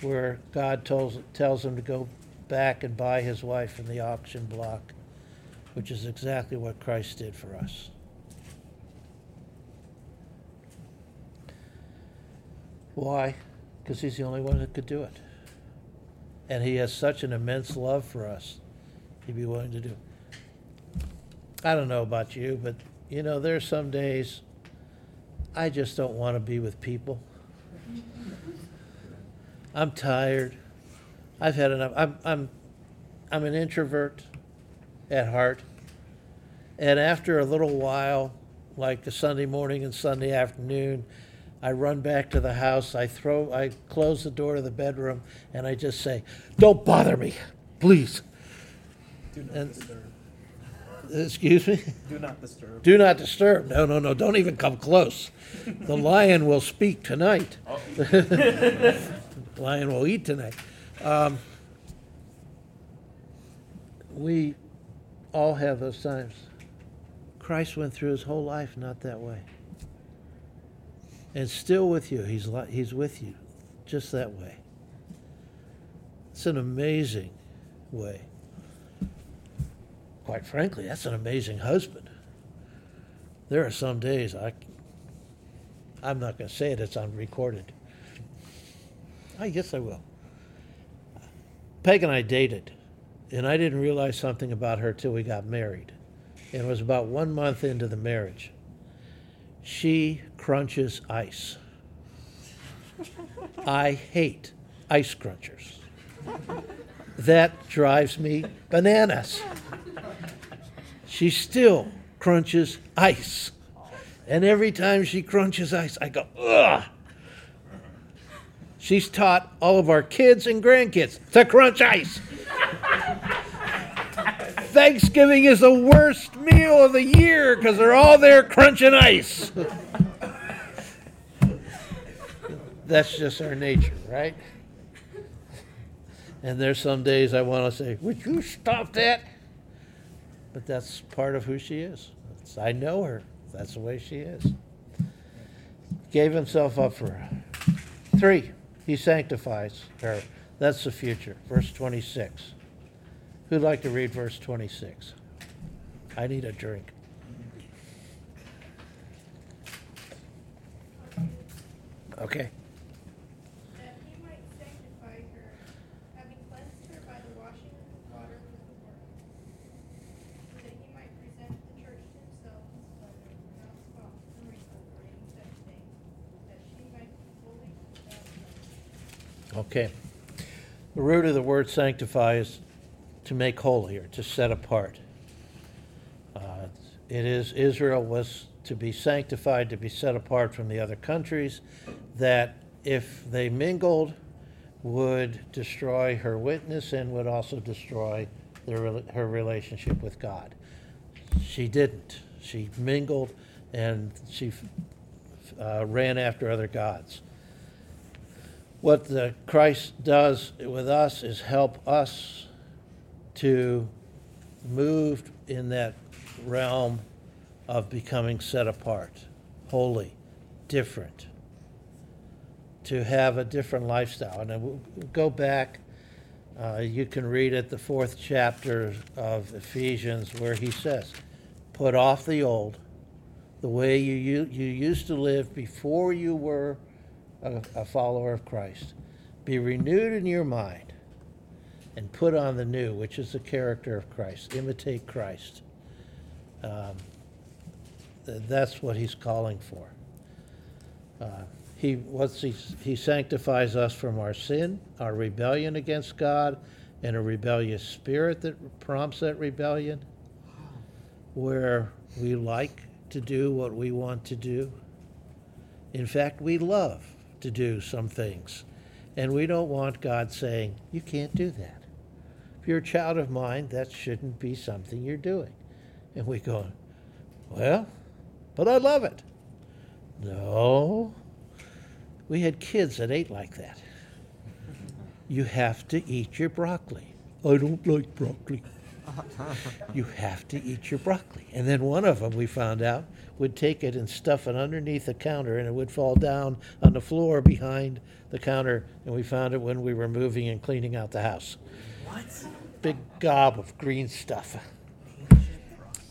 where God tells, tells him to go back and buy his wife in the auction block, which is exactly what Christ did for us. Why? Because he's the only one that could do it. And he has such an immense love for us, he'd be willing to do. I don't know about you, but you know, there are some days I just don't want to be with people. I'm tired. I've had enough. I'm, I'm, I'm an introvert at heart. And after a little while, like a Sunday morning and Sunday afternoon, I run back to the house. I throw, I close the door to the bedroom, and I just say, "Don't bother me, please." Do not And- disturb. Excuse me. Do not disturb. Do not disturb. No, no, no. Don't even come close. The lion will speak tonight. lion will eat tonight. Um, we all have those times. Christ went through his whole life not that way. And still with you. He's, li- he's with you just that way. It's an amazing way. Quite frankly, that's an amazing husband. There are some days I, I'm not going to say it, it's unrecorded. I guess I will. Peg and I dated, and I didn't realize something about her till we got married. And it was about one month into the marriage. She crunches ice. I hate ice crunchers. That drives me bananas. She still crunches ice. And every time she crunches ice, I go, ugh. She's taught all of our kids and grandkids to crunch ice. Thanksgiving is the worst meal of the year because they're all there crunching ice. That's just our nature, right? And there's some days I want to say, Would you stop that? But that's part of who she is. I know her. That's the way she is. Gave himself up for her. Three, he sanctifies her. That's the future. Verse 26. Who'd like to read verse 26? I need a drink. Okay. that he might sanctify her, having cleansed her by the washing of the water with the word, so that he might present the church to himself in splendor, without spot, or wrinkle, or any such thing, that she might be holy without blame. Okay. The root of the word sanctify is to make holy or to set apart. Uh, it is Israel was to be sanctified, to be set apart from the other countries, that if they mingled, would destroy her witness and would also destroy their, her relationship with God. She didn't. She mingled and she uh, ran after other gods. What the Christ does with us is help us to move in that realm of becoming set apart, holy, different, to have a different lifestyle. And we'll go back. Uh, you can read at the fourth chapter of Ephesians where he says, Put off the old, the way you, you, you used to live before you were a, follower of Christ. Be renewed in your mind and put on the new, which is the character of Christ. Imitate Christ. Um, that's what he's calling for. Uh, he, what's he, he sanctifies us from our sin, our rebellion against God, and a rebellious spirit that prompts that rebellion, where we like to do what we want to do. In fact, we love to do some things, and we don't want God saying, You can't do that. If you're a child of mine, that shouldn't be something you're doing. And we go, Well, but I love it. No. We had kids that ate like that. You have to eat your broccoli. I don't like broccoli. You have to eat your broccoli. And then one of them, we found out, would take it and stuff it underneath the counter, and it would fall down on the floor behind the counter. And we found it when we were moving and cleaning out the house. What? Big gob of green stuff.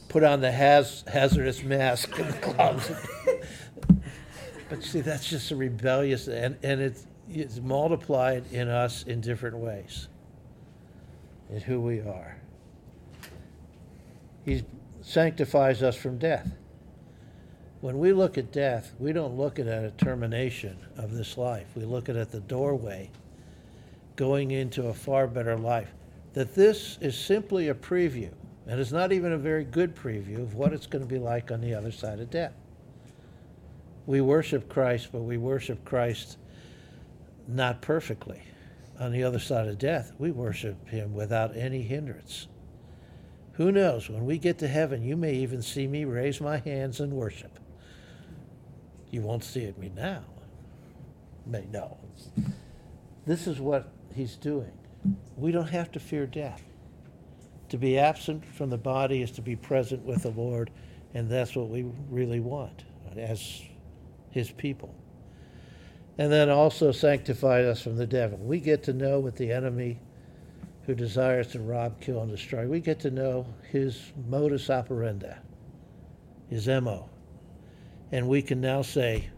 Put on the haz- hazardous mask in the closet. but see, that's just a rebellious, and, and it's, it's multiplied in us in different ways, in who we are. He sanctifies us from death. When we look at death, we don't look at a termination of this life. We look at it at the doorway going into a far better life. That this is simply a preview, and it's not even a very good preview of what it's going to be like on the other side of death. We worship Christ, but we worship Christ not perfectly. On the other side of death, we worship Him without any hindrance. Who knows? When we get to heaven, you may even see me raise my hands and worship. You won't see it me now. May no. This is what he's doing. We don't have to fear death. To be absent from the body is to be present with the Lord, and that's what we really want as his people. And then also sanctify us from the devil. We get to know what the enemy who desires to rob, kill, and destroy. We get to know his modus operandi, his MO. And we can now say,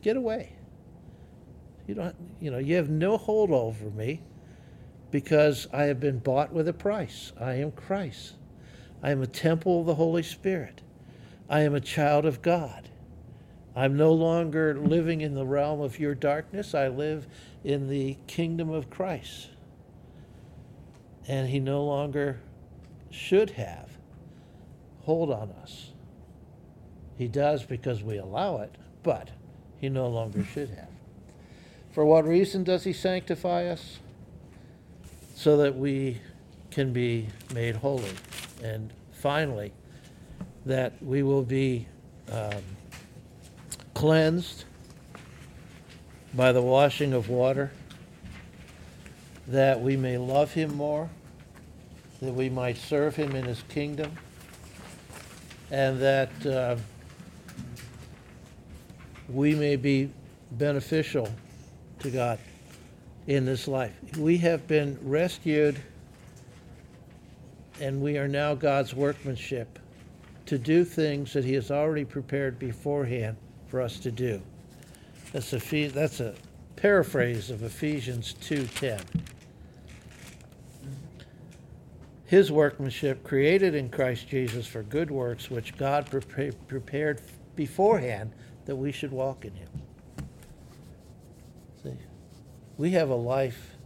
get away. You don't you know, you have no hold over me because I have been bought with a price. I am Christ. I am a temple of the Holy Spirit. I am a child of God. I'm no longer living in the realm of your darkness. I live in the kingdom of Christ and he no longer should have hold on us. He does because we allow it, but he no longer should have. For what reason does he sanctify us? So that we can be made holy. And finally, that we will be um, cleansed by the washing of water that we may love him more, that we might serve him in his kingdom, and that uh, we may be beneficial to God in this life. We have been rescued, and we are now God's workmanship to do things that he has already prepared beforehand for us to do. That's a, that's a paraphrase of Ephesians 2:10 his workmanship created in Christ Jesus for good works which God prepa- prepared beforehand that we should walk in him. See, we have a life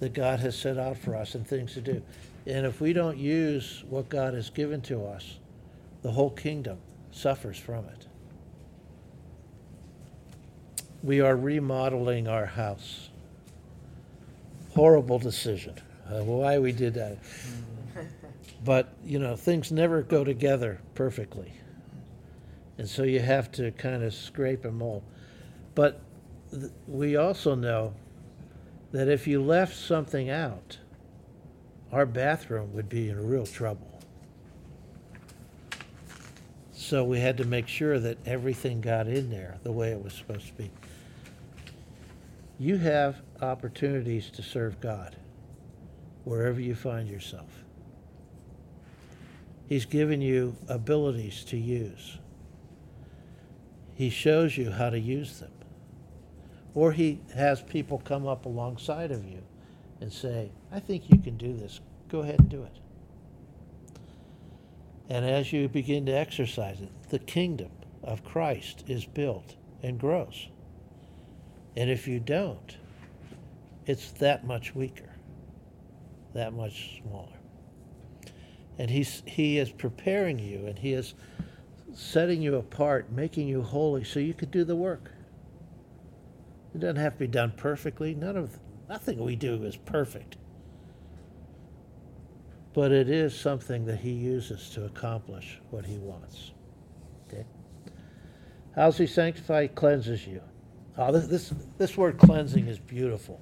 that God has set out for us and things to do. And if we don't use what God has given to us, the whole kingdom suffers from it. We are remodeling our house. Horrible decision. Uh, why we did that. But, you know, things never go together perfectly. And so you have to kind of scrape and mold. But th- we also know that if you left something out, our bathroom would be in real trouble. So we had to make sure that everything got in there the way it was supposed to be. You have opportunities to serve God wherever you find yourself. He's given you abilities to use. He shows you how to use them. Or he has people come up alongside of you and say, I think you can do this. Go ahead and do it. And as you begin to exercise it, the kingdom of Christ is built and grows. And if you don't, it's that much weaker, that much smaller. And he's, he is preparing you and he is setting you apart, making you holy so you could do the work. It doesn't have to be done perfectly. None of nothing we do is perfect. But it is something that he uses to accomplish what he wants. Okay? How's he sanctify? He cleanses you. Oh, this, this, this word cleansing is beautiful.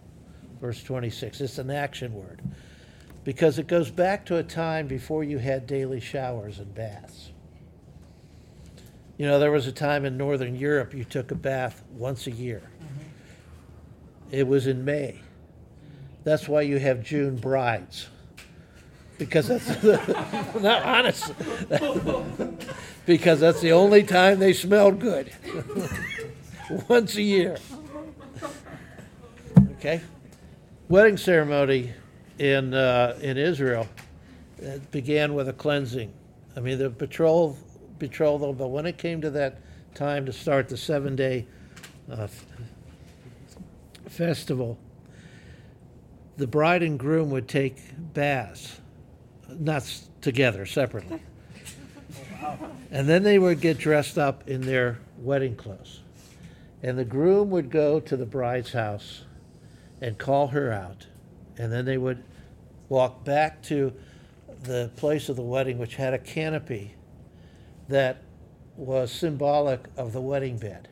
Verse 26. It's an action word because it goes back to a time before you had daily showers and baths. You know, there was a time in Northern Europe you took a bath once a year. Mm-hmm. It was in May. That's why you have June brides. Because that's not honest. because that's the only time they smelled good. once a year. Okay? Wedding ceremony in uh, in Israel it began with a cleansing. I mean, the betrothal, betrothal, but when it came to that time to start the seven day uh, f- festival, the bride and groom would take baths, not s- together, separately. And then they would get dressed up in their wedding clothes. And the groom would go to the bride's house and call her out. And then they would walk back to the place of the wedding, which had a canopy that was symbolic of the wedding bed.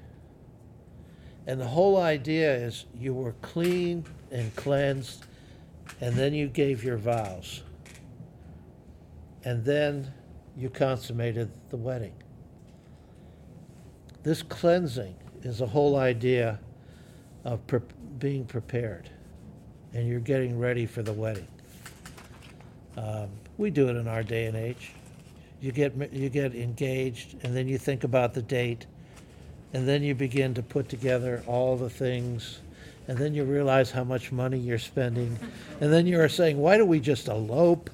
And the whole idea is you were clean and cleansed, and then you gave your vows. And then you consummated the wedding. This cleansing is a whole idea of pre- being prepared, and you're getting ready for the wedding. Um, we do it in our day and age. You get you get engaged, and then you think about the date, and then you begin to put together all the things, and then you realize how much money you're spending, and then you are saying, "Why don't we just elope?"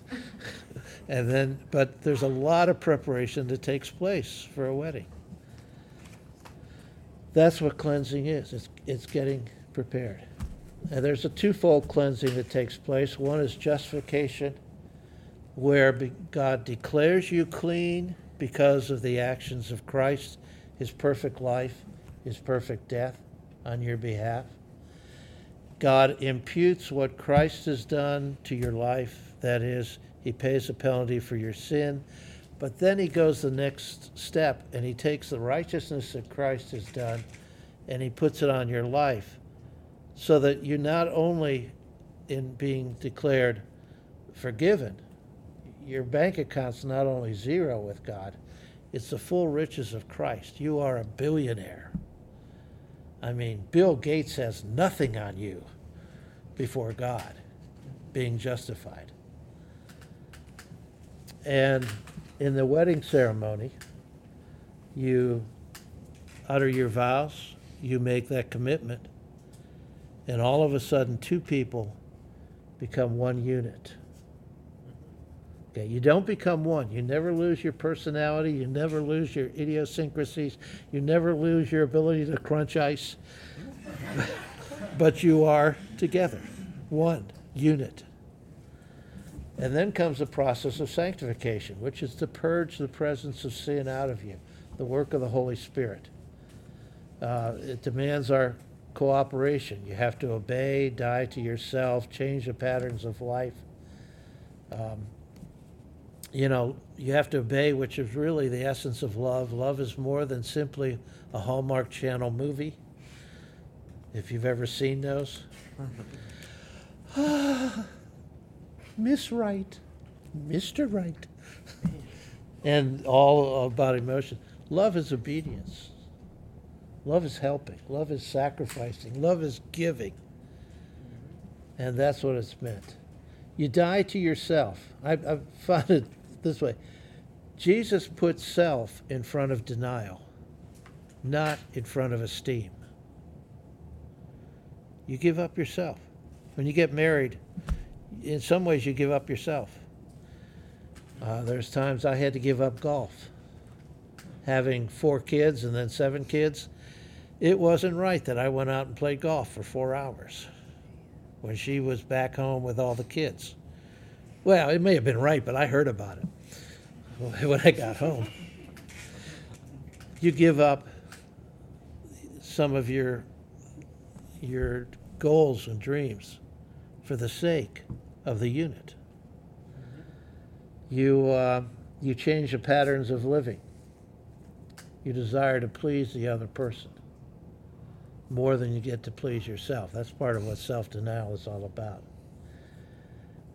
and then, but there's a lot of preparation that takes place for a wedding. That's what cleansing is. It's it's getting prepared. And there's a twofold cleansing that takes place. One is justification, where God declares you clean because of the actions of Christ, his perfect life, his perfect death on your behalf. God imputes what Christ has done to your life. That is, he pays a penalty for your sin. But then he goes the next step and he takes the righteousness that Christ has done and he puts it on your life so that you not only in being declared forgiven, your bank account's not only zero with God, it's the full riches of Christ. You are a billionaire. I mean, Bill Gates has nothing on you before God, being justified. And in the wedding ceremony, you utter your vows, you make that commitment, and all of a sudden, two people become one unit. You don't become one. You never lose your personality. You never lose your idiosyncrasies. You never lose your ability to crunch ice. but you are together, one. unit. And then comes the process of sanctification, which is to purge the presence of sin out of you, the work of the Holy Spirit. Uh, it demands our cooperation. You have to obey, die to yourself, change the patterns of life. Um, you know, you have to obey, which is really the essence of love. Love is more than simply a Hallmark Channel movie. If you've ever seen those. Miss Wright, Mr. Wright, and all about emotion. Love is obedience. Love is helping. Love is sacrificing. Love is giving. And that's what it's meant. You die to yourself. I've, I've found it this way Jesus put self in front of denial, not in front of esteem. You give up yourself. When you get married, in some ways you give up yourself. Uh, there's times I had to give up golf. Having four kids and then seven kids, it wasn't right that I went out and played golf for four hours when she was back home with all the kids. Well, it may have been right, but I heard about it when I got home. You give up some of your your goals and dreams for the sake of the unit. You uh, you change the patterns of living. You desire to please the other person more than you get to please yourself. That's part of what self denial is all about.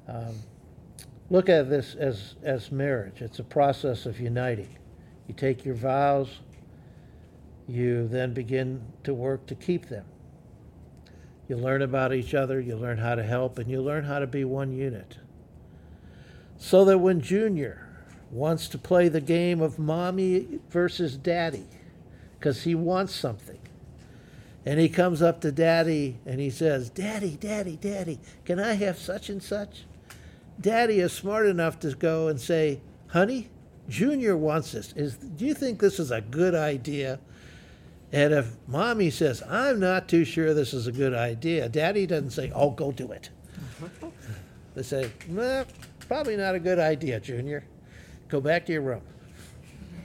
Um, look at this as, as marriage it's a process of uniting. You take your vows, you then begin to work to keep them. You learn about each other, you learn how to help, and you learn how to be one unit. So that when Junior wants to play the game of mommy versus daddy, because he wants something, and he comes up to daddy and he says, Daddy, daddy, daddy, can I have such and such? Daddy is smart enough to go and say, Honey, Junior wants this. Is, do you think this is a good idea? And if mommy says, I'm not too sure this is a good idea, daddy doesn't say, Oh, go do it. they say, nah, Probably not a good idea, Junior. Go back to your room.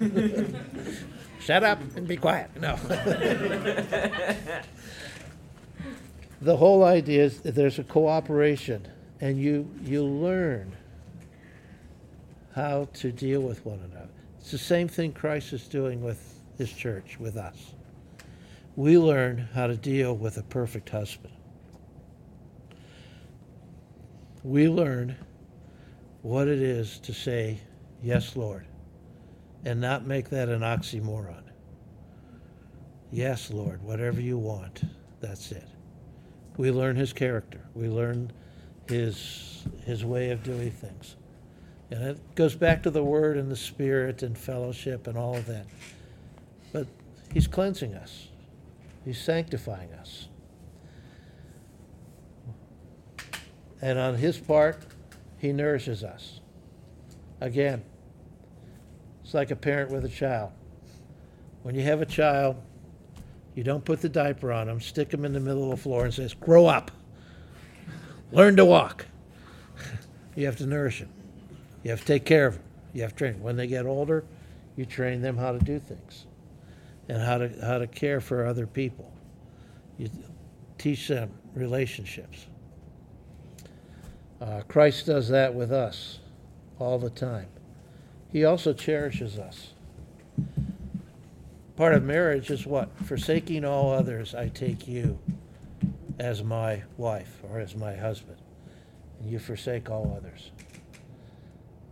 Shut up and be quiet. No. the whole idea is that there's a cooperation and you you learn how to deal with one another. It's the same thing Christ is doing with his church, with us. We learn how to deal with a perfect husband. We learn what it is to say, Yes, Lord, and not make that an oxymoron. Yes, Lord, whatever you want, that's it. We learn his character. We learn his his way of doing things. And it goes back to the word and the spirit and fellowship and all of that. But he's cleansing us. He's sanctifying us. And on his part, he nourishes us. Again, it's like a parent with a child. When you have a child, you don't put the diaper on them, stick them in the middle of the floor, and says, "Grow up, learn to walk." you have to nourish them. You have to take care of them. You have to train. Them. When they get older, you train them how to do things, and how to how to care for other people. You teach them relationships. Uh, Christ does that with us all the time. He also cherishes us. Part of marriage is what? Forsaking all others, I take you as my wife or as my husband. And you forsake all others.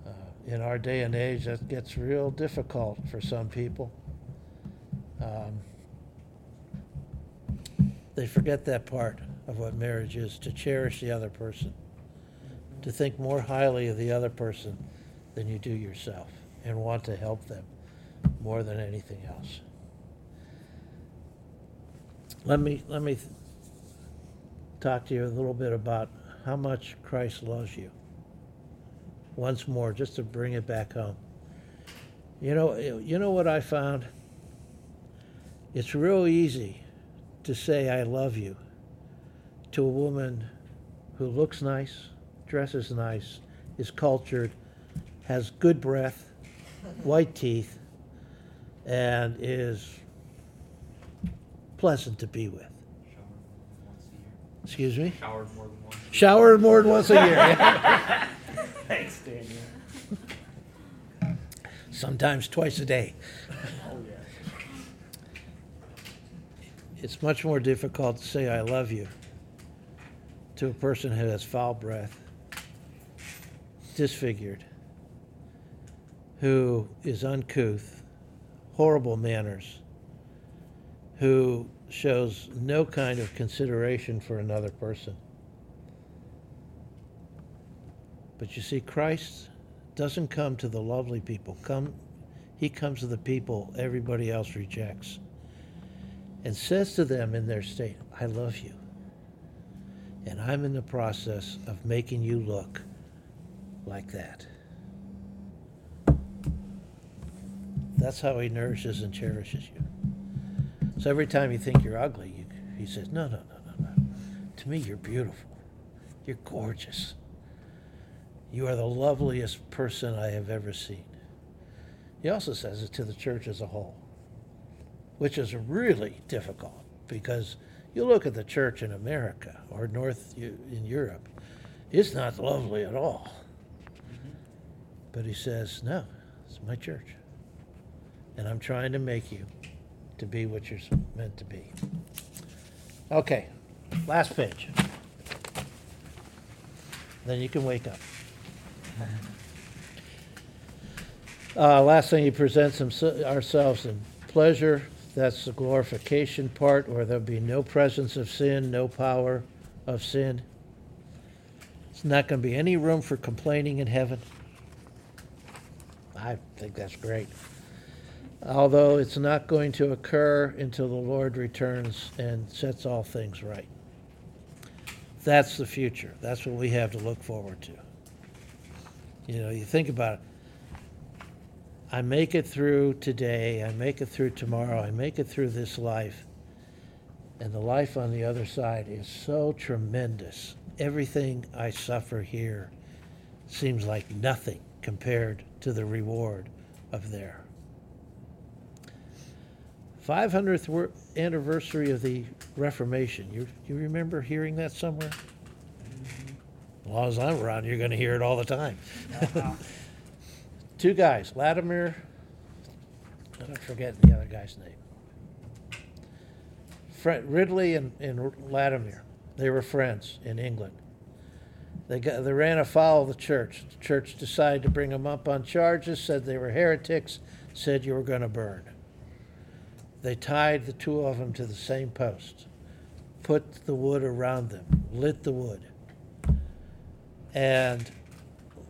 Uh, in our day and age, that gets real difficult for some people. Um, they forget that part of what marriage is to cherish the other person to think more highly of the other person than you do yourself and want to help them more than anything else. Let me let me talk to you a little bit about how much Christ loves you. Once more, just to bring it back home. You know, you know what I found? It's real easy to say I love you to a woman who looks nice, dresses nice, is cultured, has good breath, white teeth, and is pleasant to be with. Showered more than once a year. Excuse me? Showered more than once. a year. Showered more than once a year. Thanks, Daniel. Sometimes twice a day. Oh, yeah. It's much more difficult to say I love you to a person who has foul breath, disfigured, who is uncouth, horrible manners, who shows no kind of consideration for another person. But you see, Christ doesn't come to the lovely people. Come, he comes to the people everybody else rejects and says to them in their state, I love you. And I'm in the process of making you look like that. That's how he nourishes and cherishes you. So every time you think you're ugly, you, he says, No, no, no, no, no. To me, you're beautiful. You're gorgeous. You are the loveliest person I have ever seen. He also says it to the church as a whole which is really difficult because you look at the church in America or North in Europe, it's not lovely at all. Mm-hmm. But he says, no, it's my church. And I'm trying to make you to be what you're meant to be. Okay, last page. Then you can wake up. Uh, last thing, he presents himself, ourselves in pleasure. That's the glorification part, where there'll be no presence of sin, no power of sin. It's not going to be any room for complaining in heaven. I think that's great. Although it's not going to occur until the Lord returns and sets all things right. That's the future. That's what we have to look forward to. You know, you think about it. I make it through today, I make it through tomorrow, I make it through this life. And the life on the other side is so tremendous. Everything I suffer here seems like nothing compared to the reward of there. 500th wor- anniversary of the Reformation. You, you remember hearing that somewhere? Mm-hmm. As long as I'm around, you're going to hear it all the time. Uh-huh. Two guys, Latimer, I don't forget the other guy's name. Fred, Ridley and, and Latimer, they were friends in England. They got, they ran afoul of the church. The church decided to bring them up on charges, said they were heretics, said you were going to burn. They tied the two of them to the same post, put the wood around them, lit the wood. And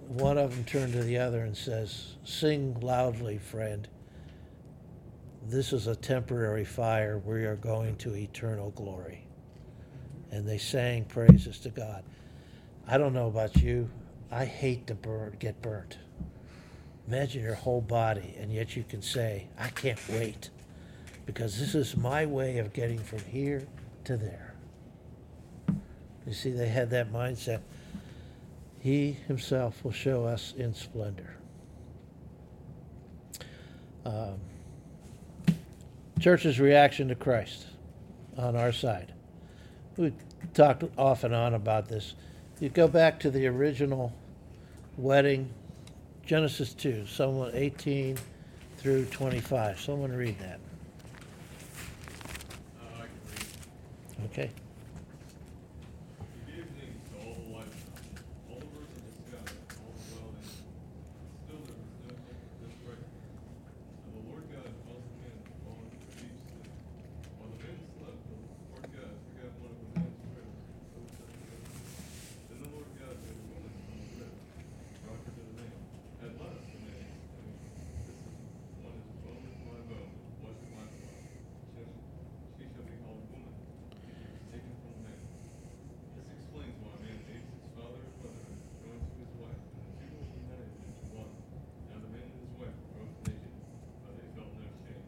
one of them turned to the other and says, Sing loudly, friend. This is a temporary fire. We are going to eternal glory. And they sang praises to God. I don't know about you. I hate to burn, get burnt. Imagine your whole body, and yet you can say, I can't wait because this is my way of getting from here to there. You see, they had that mindset. He himself will show us in splendor. Um, church's reaction to Christ on our side. We talked off and on about this. You go back to the original wedding, Genesis 2, someone 18 through 25. Someone read that. Uh, I can read. Okay. He gave names to all the livestock, all the birds of the sky, all the wild animals. Still there was no help for this record. And the Lord God caused the man to fall into a deep sleep. While the man slept, the Lord God took out one of the man's ribs and sewed it together. Then the Lord God made a woman from the rib, brought her to the man. At last the man exclaimed, This is one is bone of my bone, flesh of my flesh. She shall- She shall be called woman, because she was taken from man. This explains why a man hates his father and mother and is joined to his wife, and the two will be united into one. Now the man and his wife were both naked, but they felt no shame.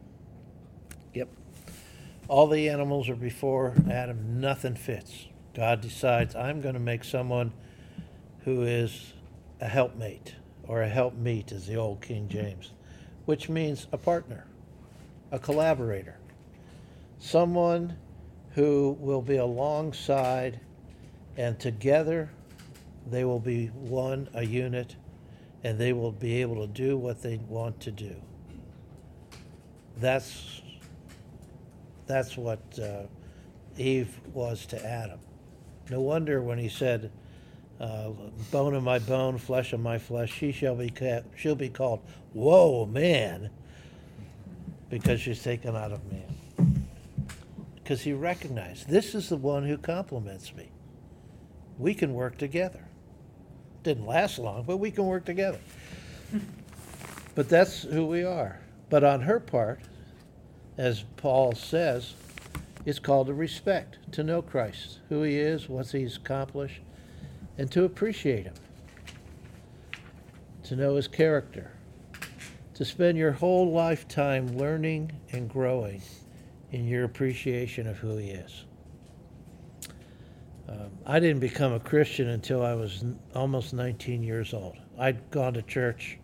Yep. All the animals are before Adam. Nothing fits. God decides, I'm going to make someone who is a helpmate or a helpmeet, as the old King James, which means a partner, a collaborator, someone who will be alongside and together they will be one, a unit, and they will be able to do what they want to do. That's that's what uh, Eve was to Adam. No wonder when he said, uh, "Bone of my bone, flesh of my flesh, she shall be ca- she'll be called Whoa man," because she's taken out of man. Because he recognized this is the one who complements me. We can work together. Didn't last long, but we can work together. but that's who we are. But on her part, as Paul says, it's called to respect, to know Christ, who he is, what he's accomplished, and to appreciate him, to know his character, to spend your whole lifetime learning and growing in your appreciation of who he is. Um, I didn't become a Christian until I was n- almost 19 years old. I'd gone to church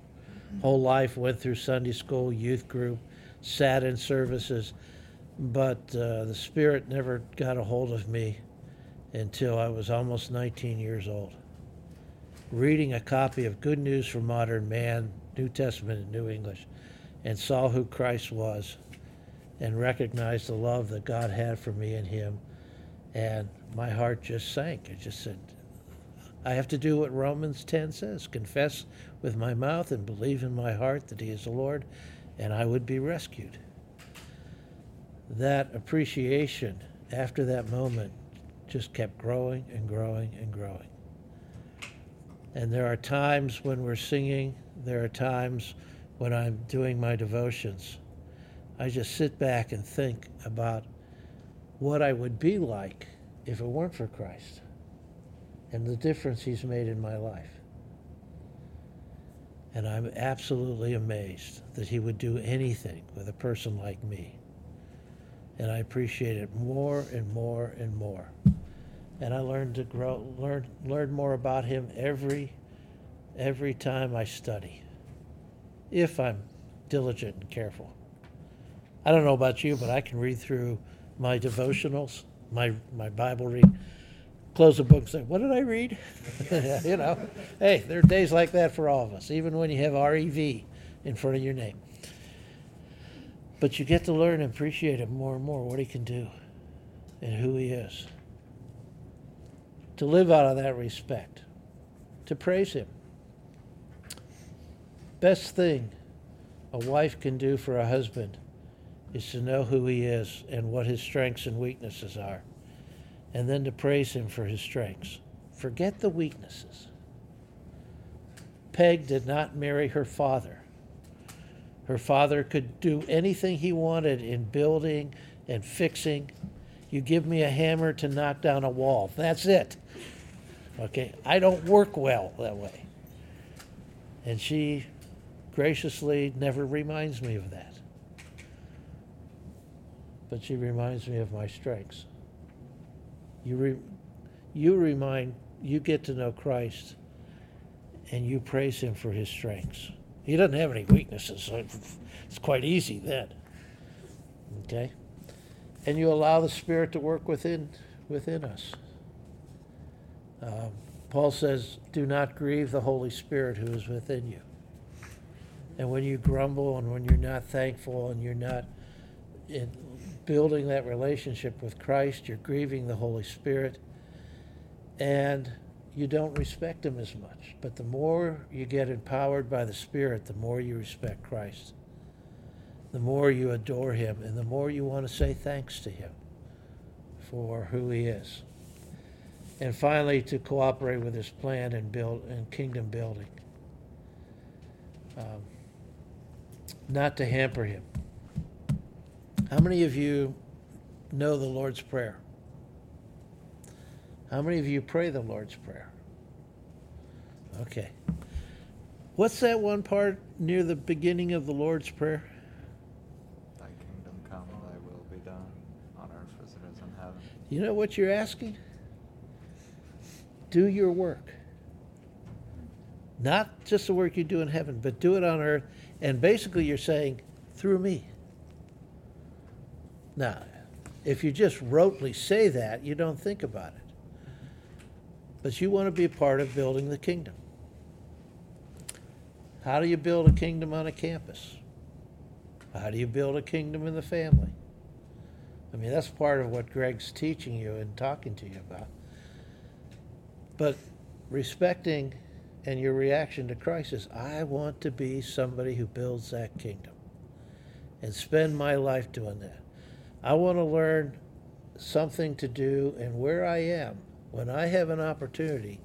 whole life, went through Sunday school, youth group, sat in services, but uh, the Spirit never got a hold of me until I was almost 19 years old. Reading a copy of Good News for Modern Man, New Testament in New English, and saw who Christ was and recognized the love that God had for me and him. And my heart just sank. It just said, I have to do what Romans 10 says confess with my mouth and believe in my heart that he is the Lord, and I would be rescued. That appreciation after that moment just kept growing and growing and growing. And there are times when we're singing, there are times when I'm doing my devotions. I just sit back and think about what I would be like if it weren't for Christ and the difference he's made in my life. And I'm absolutely amazed that he would do anything with a person like me. And I appreciate it more and more and more. And I learned to grow learn learn more about him every every time I study. If I'm diligent and careful. I don't know about you, but I can read through my devotionals, my my Bible read, close the book and say, "What did I read?" you know, hey, there are days like that for all of us, even when you have REV in front of your name. But you get to learn and appreciate him more and more, what he can do, and who he is. To live out of that respect, to praise him. Best thing a wife can do for a husband is to know who he is and what his strengths and weaknesses are, and then to praise him for his strengths. Forget the weaknesses. Peg did not marry her father. Her father could do anything he wanted in building and fixing. You give me a hammer to knock down a wall. That's it. Okay? I don't work well that way. And she graciously never reminds me of that but she reminds me of my strengths. You, re, you remind, you get to know Christ and you praise him for his strengths. He doesn't have any weaknesses, so it's quite easy then. Okay? And you allow the Spirit to work within, within us. Um, Paul says, Do not grieve the Holy Spirit who is within you. And when you grumble and when you're not thankful and you're not in, building that relationship with Christ, you're grieving the Holy Spirit, and you don't respect Him as much. But the more you get empowered by the Spirit, the more you respect Christ, the more you adore Him, and the more you want to say thanks to Him for who He is. And finally, to cooperate with His plan and build and kingdom building, um, not to hamper Him. How many of you know the Lord's Prayer? How many of you pray the Lord's Prayer? Okay. What's that one part near the beginning of the Lord's Prayer? Thy kingdom come, thy will be done, on earth as it is in heaven. You know what you're asking? do your work. Not just the work you do in heaven, but do it on earth. And basically, you're saying, through me. Now, if you just rotely say that, you don't think about it. But you want to be a part of building the kingdom. How do you build a kingdom on a campus? How do you build a kingdom in the family? I mean, that's part of what Greg's teaching you and talking to you about. But respecting and your reaction to Christ is I want to be somebody who builds that kingdom and spend my life doing that. I want to learn something to do, and where I am, when I have an opportunity,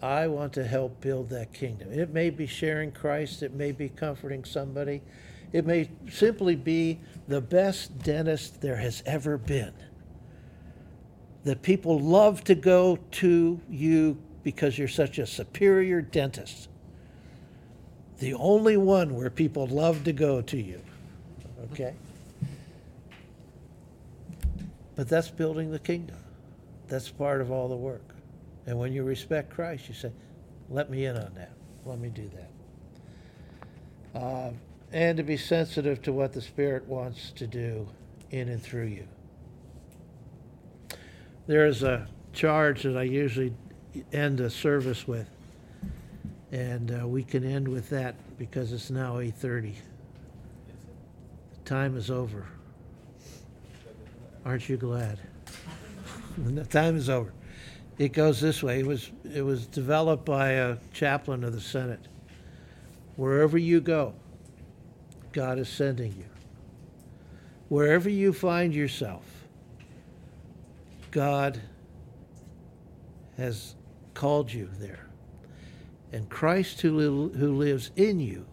I want to help build that kingdom. It may be sharing Christ, it may be comforting somebody, it may simply be the best dentist there has ever been. That people love to go to you because you're such a superior dentist. The only one where people love to go to you. Okay? But that's building the kingdom. That's part of all the work. And when you respect Christ, you say, let me in on that. Let me do that. Uh, and to be sensitive to what the Spirit wants to do in and through you. There is a charge that I usually end a service with, and uh, we can end with that because it's now 8:30. The Time is over. Aren't you glad? the time is over. It goes this way. It was it was developed by a chaplain of the Senate. Wherever you go, God is sending you. Wherever you find yourself, God has called you there. And Christ who, who lives in you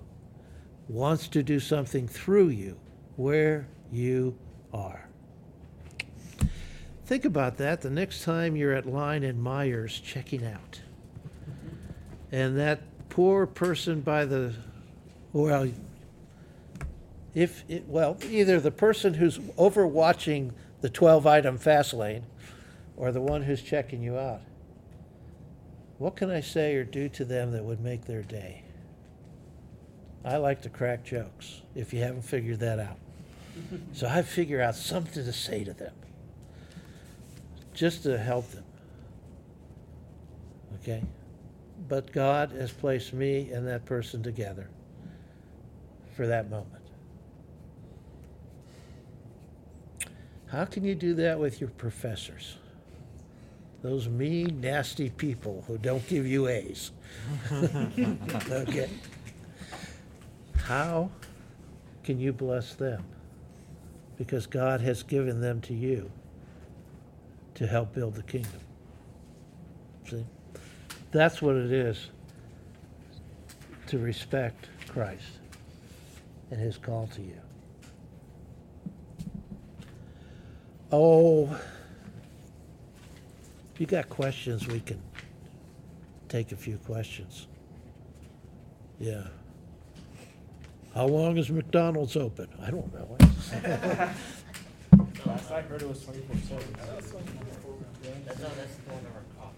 wants to do something through you where you are. Think about that the next time you're at line in Meijer's checking out. And that poor person by the, well, if it, well, either the person who's overwatching the 12 item fast lane or the one who's checking you out. What can I say or do to them that would make their day? I like to crack jokes if you haven't figured that out. so I figure out something to say to them just to help them. Okay? But God has placed me and that person together for that moment. How can you do that with your professors? Those mean, nasty people who don't give you A's. okay. How can you bless them? Because God has given them to you to help build the kingdom. See? That's what it is to respect Christ and his call to you. Oh, if you got questions, we can take a few questions. Yeah. How long is McDonald's open? I don't know. Last I heard it was twenty-four seven. That's, no, that's the one of our coffee.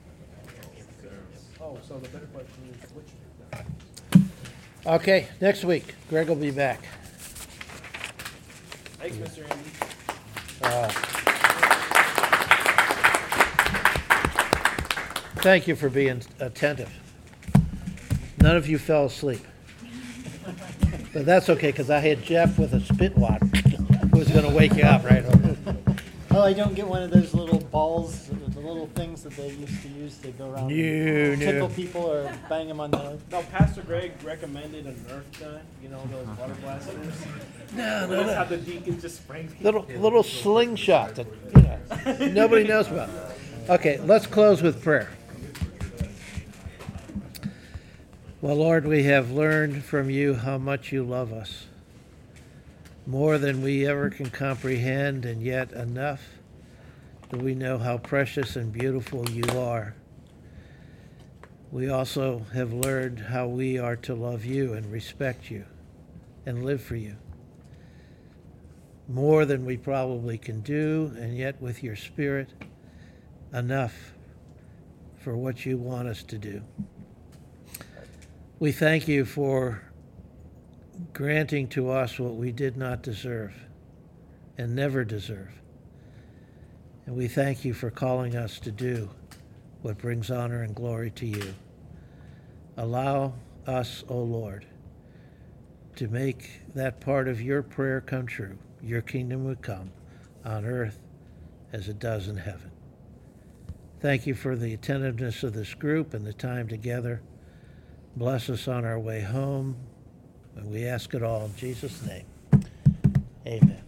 Oh, so the better question is which Okay, next week, Greg will be back. Thanks, Mr. Andy. Uh, Thank you for being attentive. None of you fell asleep. But that's okay, because I had Jeff with a spit wad who was going to wake you up, right? Oh, I don't get one of those little balls, the little things that they used to use to go around No, and tickle no. people or bang them on the head. No, Pastor Greg recommended a Nerf gun, you know, those water blasters. No, no, That's how no. the deacon just spraying people. Little, little slingshot that, you know, nobody knows about. Okay, let's close with prayer. Well, Lord, we have learned from you how much you love us, more than we ever can comprehend, and yet enough that we know how precious and beautiful you are. We also have learned how we are to love you and respect you and live for you more than we probably can do, and yet with your Spirit, enough for what you want us to do. We thank you for granting to us what we did not deserve and never deserve. And we thank you for calling us to do what brings honor and glory to you. Allow us, O Lord, to make that part of your prayer come true. Your kingdom would come on earth as it does in heaven. Thank you for the attentiveness of this group and the time together. Bless us on our way home. And we ask it all in Jesus' name. Amen.